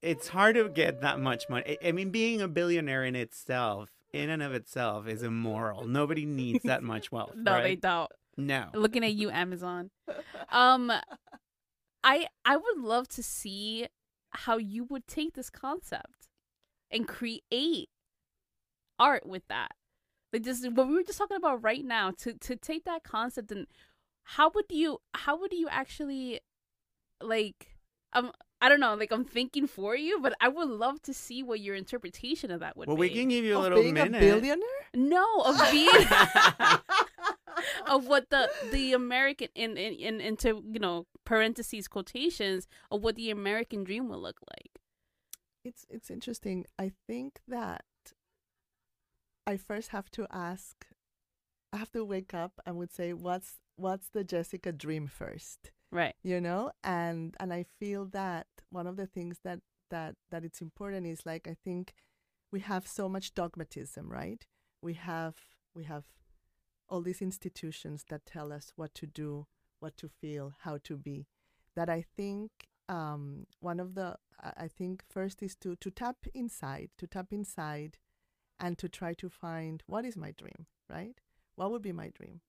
Speaker 2: it's hard to get that much money. I- I mean, being a billionaire in itself, in and of itself, is immoral. Nobody needs that much wealth.
Speaker 1: no, they don't.
Speaker 2: No.
Speaker 1: looking at you amazon um i i would love to see how you would take this concept and create art with that like this what we were just talking about right now to to take that concept and how would you how would you actually like um I don't know, like I'm thinking for you, but I would love to see what your interpretation of that would
Speaker 2: Well,
Speaker 1: be.
Speaker 2: we can give you a
Speaker 3: of
Speaker 2: little
Speaker 3: being
Speaker 2: minute.
Speaker 3: a billionaire
Speaker 1: no, of being of what the the American in in, in into you know parentheses quotations of what the American dream will look like.
Speaker 3: it's it's interesting. I think that I first have to ask. I have to wake up and would say, "What's what's the Jessica dream first?
Speaker 1: Right.
Speaker 3: You know, and and I feel that one of the things that that that it's important is like I think we have so much dogmatism, right? We have we have all these institutions that tell us what to do, what to feel, how to be. That I think um, one of the I I think first is to to tap inside, to tap inside, and to try to find what is my dream, right? What would be my dream,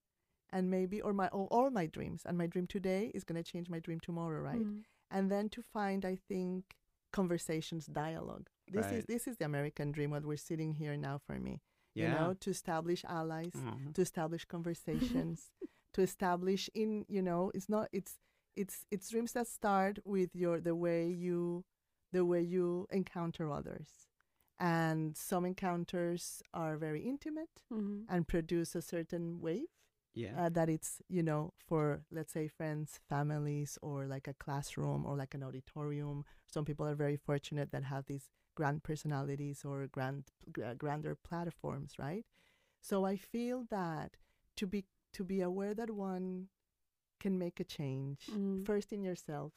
Speaker 3: and maybe or my or all my dreams, and my dream today is going to change my dream tomorrow, right?
Speaker 1: Mm.
Speaker 3: And then to find, I think, conversations, dialogue. This is this is the American dream. What we're sitting here now for me,
Speaker 2: Yeah.
Speaker 3: you know, to establish allies,
Speaker 2: Mhm.
Speaker 3: to establish conversations, to establish in you know it's not it's it's it's dreams that start with your the way you the way you encounter others and some encounters are very intimate
Speaker 1: Mhm.
Speaker 3: and produce a certain wave
Speaker 2: Yeah.
Speaker 3: uh, that it's you know for let's say friends families or like a classroom or like an auditorium some people are very fortunate that have these grand personalities or grand gra- grander platforms right so i feel that to be to be aware that one can make a change
Speaker 1: Mhm.
Speaker 3: first in yourself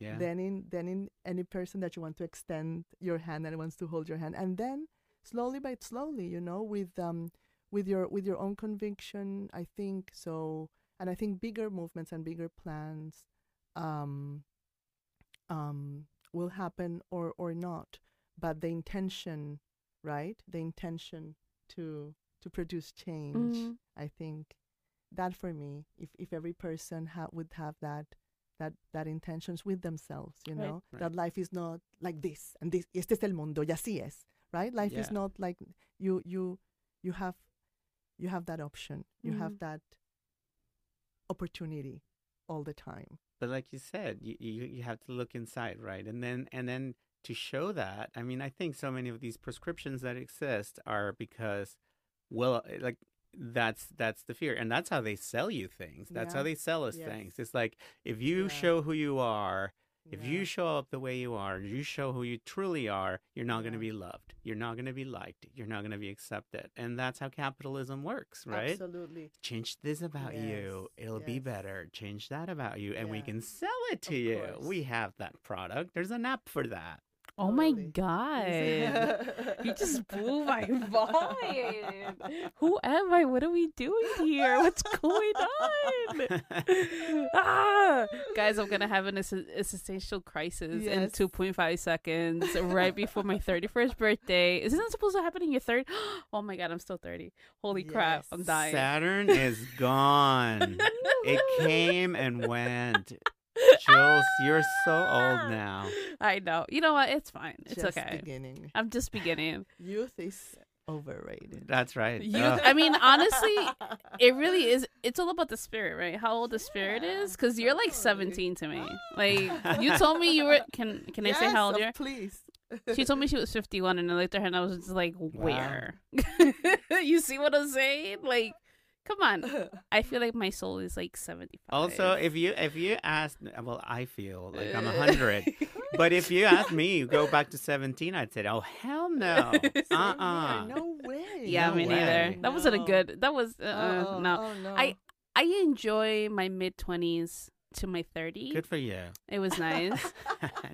Speaker 2: yeah.
Speaker 3: then in then in any person that you want to extend your hand and wants to hold your hand and then slowly by slowly you know with um with your with your own conviction i think so and i think bigger movements and bigger plans um um will happen or or not but the intention right the intention to to produce change
Speaker 1: Mhm.
Speaker 3: i think that for me if if every person ha- would have that that that intentions with themselves you know
Speaker 2: Right.
Speaker 3: that life is not like this and this este es el mundo y así es right life is not like you you you have you have that option you have
Speaker 1: Mhm.
Speaker 3: that opportunity all the time
Speaker 2: But like you said, you, you you have to look inside, right? And then and then to show that. I mean, I think so many of these prescriptions that exist are because, well, like that's that's the fear, and that's how they sell you things. That's how they sell us
Speaker 3: Yes.
Speaker 2: things. It's like if you
Speaker 3: Yeah.
Speaker 2: show who you are, if
Speaker 3: Yeah.
Speaker 2: you show up the way you are, you show who you truly are, you're not going to be loved. You're not going to be liked. You're not going to be accepted. And that's how capitalism works, right?
Speaker 3: Absolutely.
Speaker 2: Change this about you. It'll be better. Change that about you. And we can sell it to
Speaker 3: Of
Speaker 2: you.
Speaker 3: course.
Speaker 2: We have that product. There's an app for that.
Speaker 1: Oh my
Speaker 3: Totally.
Speaker 1: god. You just blew my mind. Who am I? What are we doing here? What's going on? ah! Guys, I'm gonna have an ex- existential crisis in 2.5 seconds right before my 31st birthday. Isn't that supposed to happen in your third? Oh my god, I'm still 30. Holy crap, I'm dying.
Speaker 2: Saturn is gone. it came and went. Jules, you're so old now.
Speaker 1: I know. You know what? It's fine. It's
Speaker 3: Just
Speaker 1: okay.
Speaker 3: beginning.
Speaker 1: I'm just beginning.
Speaker 3: Youth is overrated.
Speaker 2: That's right.
Speaker 1: You,
Speaker 2: Ugh.
Speaker 1: I mean, honestly, it really is. It's all about the spirit, right? How old the spirit is? Because you're like 17 to me. Like you told me you were. Can Can I say how old you are?
Speaker 3: Please.
Speaker 1: She told me she was 51, and I looked at her and I was just like, "Where?" you see what I'm saying? Like, come on. I feel like my soul is like 75.
Speaker 2: Also, if you if you ask, well, I feel like I'm a hundred. but if you ask me, you go back to seventeen, I'd say, oh hell no,
Speaker 3: Uh-uh. No way.
Speaker 1: yeah,
Speaker 2: no
Speaker 1: me neither.
Speaker 2: way.
Speaker 1: That wasn't a good. That was uh, uh,
Speaker 3: Oh,
Speaker 1: no.
Speaker 3: oh, no.
Speaker 1: I- I enjoy my mid 20s to my 30s.
Speaker 2: Good for you.
Speaker 1: It was nice.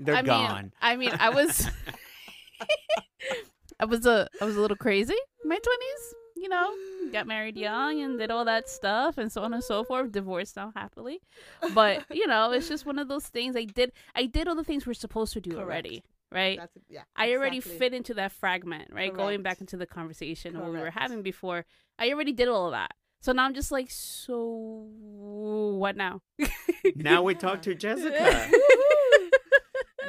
Speaker 2: They're
Speaker 1: I mean,
Speaker 2: gone.
Speaker 1: I mean, I was, I was a, I was a little crazy in my twenties. You know, got married young and did all that stuff and so on and so forth. Divorced now happily, but you know, it's just one of those things. I did, I did all the things we're supposed to do
Speaker 3: Correct.
Speaker 1: already, right?
Speaker 3: That's, yeah,
Speaker 1: I already
Speaker 3: exactly.
Speaker 1: fit into that fragment, right? Going back into the conversation that we were having before, I already did all of that. So now I'm just like, so what now?
Speaker 2: now we talk to Jessica.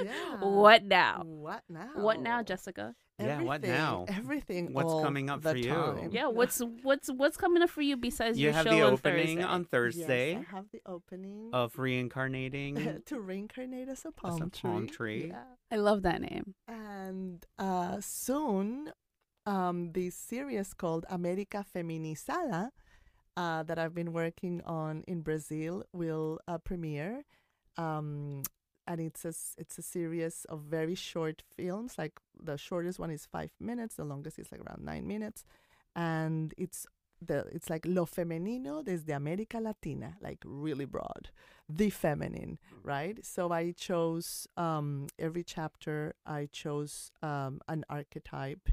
Speaker 3: Yeah.
Speaker 1: What now?
Speaker 3: What now?
Speaker 1: What now, Jessica?
Speaker 2: Yeah, what now?
Speaker 3: Everything.
Speaker 2: What's
Speaker 3: all
Speaker 2: coming up
Speaker 3: the
Speaker 2: for you?
Speaker 3: time.
Speaker 1: Yeah, what's what's what's coming up for you besides your own thing.
Speaker 2: You
Speaker 1: your
Speaker 2: have
Speaker 1: show
Speaker 2: the
Speaker 1: on
Speaker 2: opening
Speaker 1: Thursday?
Speaker 2: on Thursday
Speaker 3: Yes, I have the opening
Speaker 2: of reincarnating.
Speaker 3: to reincarnate as a palm tree.
Speaker 2: palm tree.
Speaker 3: Yeah.
Speaker 1: I love that name.
Speaker 3: And uh, soon, um, the series called América Feminizada uh, that I've been working on in Brazil will uh, premiere. Um, and it's a, s- it's a series of very short films. Like the shortest one is five minutes, the longest is like around nine minutes. And it's the it's like lo femenino desde América Latina, like really broad, the feminine, right? So I chose um, every chapter. I chose um, an archetype,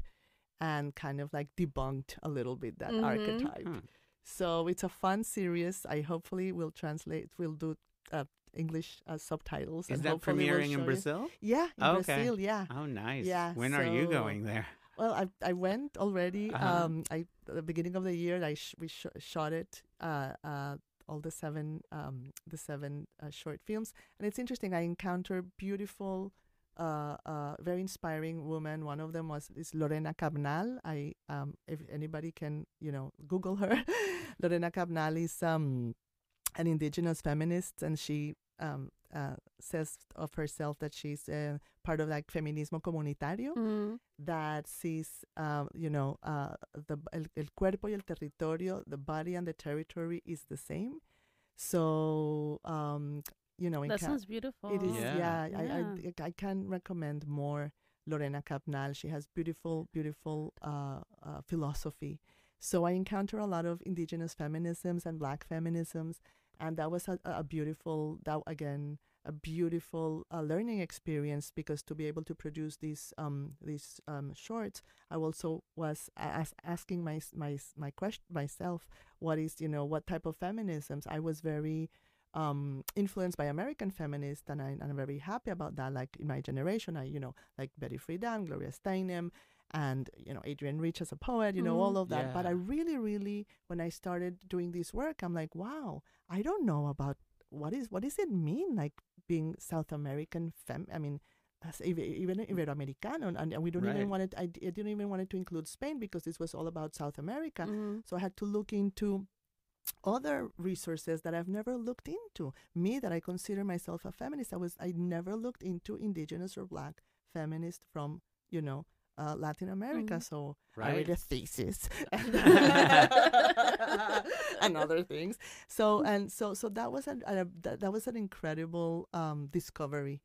Speaker 3: and kind of like debunked a little bit that archetype.
Speaker 2: Hmm.
Speaker 3: So it's a fun series. I hopefully will translate. Will do uh, English uh, subtitles.
Speaker 2: Is
Speaker 3: and
Speaker 2: that premiering
Speaker 3: show
Speaker 2: in
Speaker 3: you-
Speaker 2: Brazil?
Speaker 3: Yeah, in
Speaker 2: okay.
Speaker 3: Brazil. Yeah.
Speaker 2: Oh, nice.
Speaker 3: Yeah,
Speaker 2: when are you going there?
Speaker 3: Well, I I went already.
Speaker 2: Uh-huh.
Speaker 3: Um, I at the beginning of the year, I sh- we sh- shot it. Uh, uh, all the seven um the seven uh, short films, and it's interesting. I encounter beautiful, uh, uh, very inspiring woman. One of them was is Lorena Cabnal. I um, if anybody can you know Google her, Lorena Cabnal is um an indigenous feminist, and she um uh, says of herself that she's uh, part of like feminismo comunitario
Speaker 1: Mm.
Speaker 3: that sees, um, you know, uh, the el, el cuerpo y el territorio, the body and the territory is the same. So, um, you know, in
Speaker 1: That
Speaker 3: Ca-
Speaker 1: sounds beautiful.
Speaker 3: it is.
Speaker 2: Yeah.
Speaker 3: Yeah,
Speaker 1: Yeah.
Speaker 3: I, I I can recommend more Lorena Cabnal. She has beautiful, beautiful uh, uh, philosophy. So I encounter a lot of indigenous feminisms and black feminisms, and that was a, a beautiful that again a beautiful uh, learning experience because to be able to produce these um these um shorts, I also was as asking my my my question myself, what is you know what type of feminisms? I was very um, influenced by American feminists, and, I, and I'm very happy about that. Like in my generation, I you know like Betty Friedan, Gloria Steinem, and you know Adrienne Rich as a poet, you know all
Speaker 1: Mhm.
Speaker 3: of that. But I really, really, when I started doing this work, I'm like, wow, I don't know about what is what does it mean like being South American fem. I mean. Even Iberoamericano, and, and we don't
Speaker 2: Right.
Speaker 3: even want it. I, I didn't even want it to include Spain because this was all about South America.
Speaker 1: Mhm.
Speaker 3: So I had to look into other resources that I've never looked into. Me, that I consider myself a feminist, I was I never looked into indigenous or black feminist from you know uh, Latin America.
Speaker 1: Mhm.
Speaker 3: So I
Speaker 2: Right.
Speaker 3: read a thesis and, and other things. So
Speaker 1: Mm-hmm.
Speaker 3: and so so that was an uh, that, that was an incredible um, discovery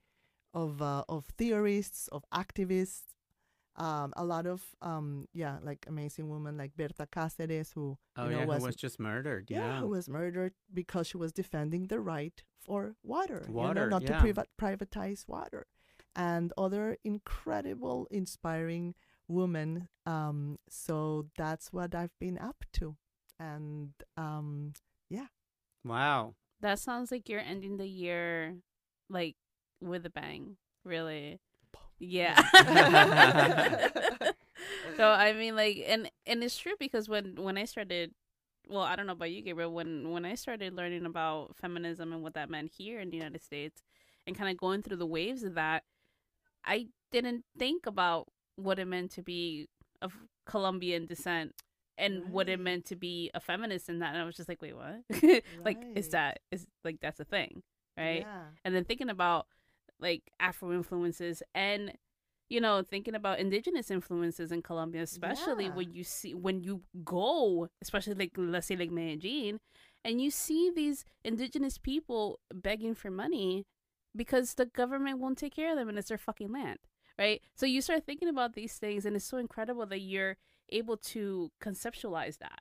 Speaker 3: of uh, of theorists of activists. Um, a lot of um, yeah, like amazing women like Berta Cáceres, who
Speaker 2: Oh
Speaker 3: you know,
Speaker 2: yeah,
Speaker 3: was,
Speaker 2: who was just murdered.
Speaker 3: yeah,
Speaker 2: Yeah.
Speaker 3: who was murdered because she was defending the right for water, you know,
Speaker 2: Water,
Speaker 3: not
Speaker 2: yeah.
Speaker 3: to priva- privatize water, and other incredible, inspiring women. Um, so that's what I've been up to, and um, yeah.
Speaker 2: Wow.
Speaker 1: That sounds like you're ending the year like with a bang. Really. Yeah. so I mean like and and it's true because when when I started well, I don't know about you, Gabriel, when when I started learning about feminism and what that meant here in the United States and kind of going through the waves of that, I didn't think about what it meant to be of Colombian descent and what it meant to be a feminist in that and I was just like, wait, what? like is
Speaker 3: Right.
Speaker 1: that is like that's a thing, right?
Speaker 3: Yeah.
Speaker 1: and then thinking about like Afro influences and you know thinking about indigenous influences in Colombia, especially
Speaker 3: Yeah.
Speaker 1: when you see when you go, especially like let's say like Medellin, and you see these indigenous people begging for money because the government won't take care of them and it's their fucking land, right? So you start thinking about these things, and it's so incredible that you're able to conceptualize that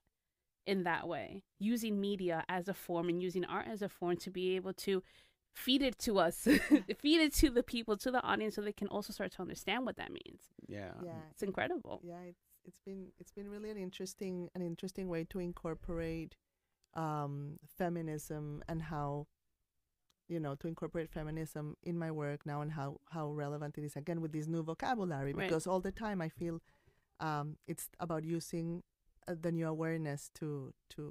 Speaker 1: in that way, using media as a form and using art as a form to be able to feed it to us, feed it to the people, to the audience, so they can also start to understand what that means.
Speaker 2: Yeah.
Speaker 3: yeah.
Speaker 1: It's incredible.
Speaker 3: yeah it's it's been it's been really an interesting an interesting way to incorporate um feminism and how you know to incorporate feminism in my work now and how how relevant it is again with this new vocabulary
Speaker 1: Right.
Speaker 3: because all the time i feel um it's about using uh, the new awareness to to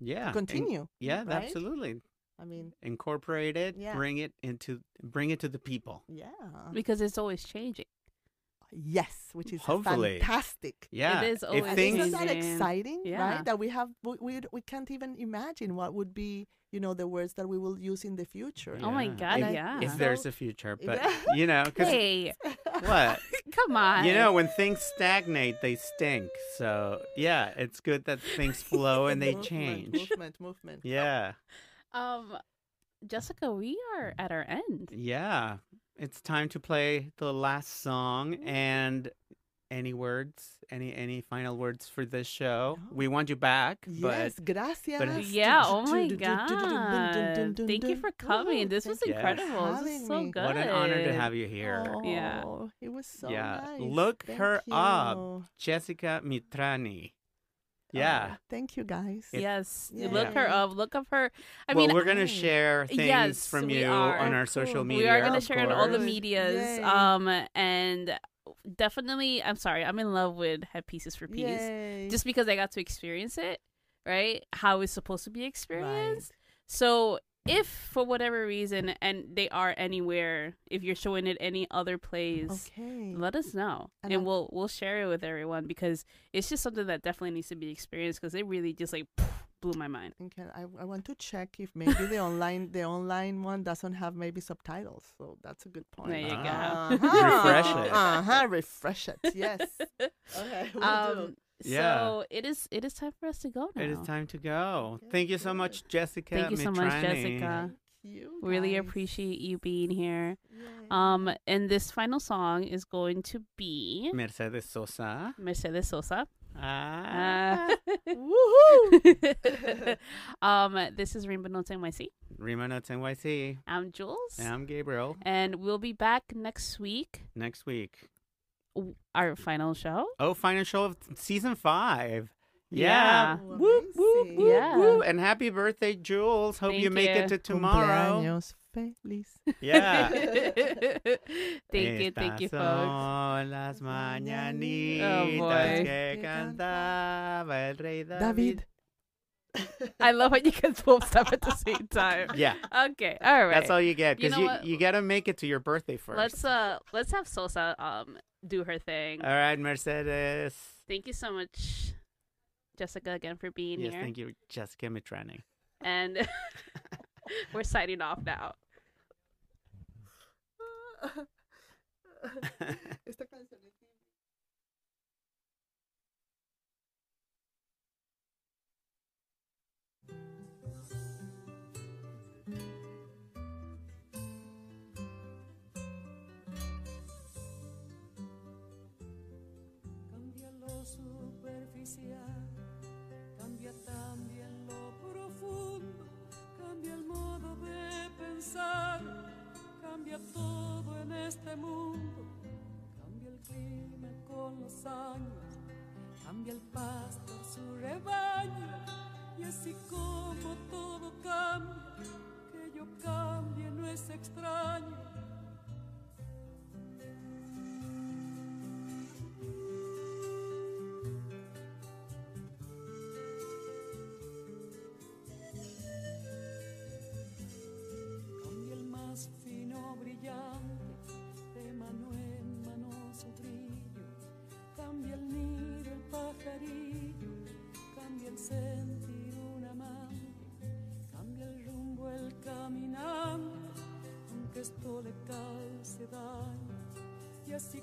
Speaker 2: Yeah. in-
Speaker 3: continue
Speaker 2: yeah,
Speaker 3: right?
Speaker 2: absolutely.
Speaker 3: i mean
Speaker 2: Incorporate it,
Speaker 3: Yeah.
Speaker 2: bring it into bring it to the people.
Speaker 3: yeah
Speaker 1: Because it's always changing.
Speaker 3: yes which is
Speaker 2: Hopefully.
Speaker 3: fantastic
Speaker 2: Yeah.
Speaker 1: is
Speaker 2: if
Speaker 1: always
Speaker 3: And
Speaker 2: things
Speaker 3: Isn't that exciting,
Speaker 1: Yeah.
Speaker 3: right? That we have, we, we we can't even imagine what would be, you know, the words that we will use in the future.
Speaker 1: Oh my god,
Speaker 3: And I-
Speaker 1: yeah.
Speaker 2: if there's a future, but you know, because
Speaker 1: hey,
Speaker 2: what
Speaker 1: come on.
Speaker 2: you know, when things stagnate, they stink. So yeah, it's good that things flow and they
Speaker 3: Movement,
Speaker 2: change.
Speaker 3: Movement, movement.
Speaker 2: Yeah,
Speaker 1: um, Jessica, we are at our end.
Speaker 2: yeah. It's time to play the last song and any words, any any final words for this show.
Speaker 3: No.
Speaker 2: We want you back,
Speaker 3: Yes, gracias.
Speaker 1: Yeah. Oh my god. Thank you for coming. This was incredible. This
Speaker 3: having
Speaker 1: is so
Speaker 3: me.
Speaker 1: good.
Speaker 2: what an honor to have you here.
Speaker 1: Yeah.
Speaker 3: Oh, it was so
Speaker 2: Yeah.
Speaker 3: nice.
Speaker 2: Look
Speaker 3: Thank
Speaker 2: her up. Jessica Mitrani.
Speaker 3: Oh,
Speaker 2: Yeah.
Speaker 3: thank you, guys.
Speaker 1: Yes.
Speaker 3: Yeah.
Speaker 1: Look her up. Look up her. I
Speaker 2: well,
Speaker 1: mean,
Speaker 2: we're gonna share things
Speaker 1: Yes,
Speaker 2: from you
Speaker 1: are.
Speaker 2: on our social media.
Speaker 1: we are going to share it in all the medias.
Speaker 3: Yay.
Speaker 1: Um, and definitely, I'm sorry, I'm in love with Have Pieces for Peace.
Speaker 3: Yay.
Speaker 1: Just because I got to experience it, right? How it's supposed to be
Speaker 3: Right.
Speaker 1: experienced. So if for whatever reason, and they are anywhere, if you're showing it any other place,
Speaker 3: Okay.
Speaker 1: let us know,
Speaker 3: And
Speaker 1: and, we'll we'll share it with everyone because it's just something that definitely needs to be experienced because it really just like blew my mind.
Speaker 3: Okay, I, I want to check if maybe the online the online one doesn't have maybe subtitles. So that's a good point.
Speaker 1: There you go.
Speaker 3: Uh-huh.
Speaker 2: Refresh it.
Speaker 3: Uh-huh, refresh it. Yes. Okay. will do.
Speaker 1: Um,
Speaker 2: Yeah.
Speaker 1: so it is it is time for us to go now.
Speaker 2: It is time to go.
Speaker 3: Okay,
Speaker 2: Thank you so
Speaker 3: good.
Speaker 2: much, Jessica.
Speaker 1: Thank you so much, Jessica.
Speaker 3: Thank you,
Speaker 1: Really appreciate you being here.
Speaker 3: Yay.
Speaker 1: Um, and this final song is going to be
Speaker 2: Mercedes Sosa.
Speaker 1: Mercedes Sosa.
Speaker 2: Ah.
Speaker 1: Uh,
Speaker 3: Woohoo!
Speaker 1: um, this is Rainbow Notes NYC.
Speaker 2: Rima Nuts NYC.
Speaker 1: I'm Jules,
Speaker 2: And I'm Gabriel.
Speaker 1: and we'll be back next week.
Speaker 2: Next week.
Speaker 1: W- Our final show.
Speaker 2: Oh, final show of season five.
Speaker 1: Yeah.
Speaker 2: Yeah. Whoop, whoop, whoop,
Speaker 1: Yeah.
Speaker 2: whoop. And happy birthday, Jules. Hope
Speaker 1: Thank
Speaker 2: you make
Speaker 1: you.
Speaker 2: it to tomorrow.
Speaker 3: Cumpleaños feliz.
Speaker 2: Yeah.
Speaker 1: thank you, thank you,
Speaker 2: Estas
Speaker 1: folks.
Speaker 2: Son las mañanitas
Speaker 1: Oh, boy.
Speaker 2: que cantaba el rey David.
Speaker 3: David.
Speaker 1: I love how you guys both stop at the same time.
Speaker 2: Yeah.
Speaker 1: Okay, all right.
Speaker 2: That's all you get
Speaker 1: You
Speaker 2: because
Speaker 1: know
Speaker 2: you, you, got to make it to your birthday 1st
Speaker 1: Let's uh let's have Sosa um do her thing.
Speaker 2: All right, Mercedes.
Speaker 1: Thank you so much, Jessica, again for being
Speaker 2: Yes,
Speaker 1: here.
Speaker 2: Yes, thank you, Jessica Mitrani.
Speaker 1: And we're signing off now.
Speaker 3: Esta canción
Speaker 4: este mundo, cambia el clima con los años, cambia el pasto su rebaño, y así como todo cambia, que yo cambie no es extraño. Y así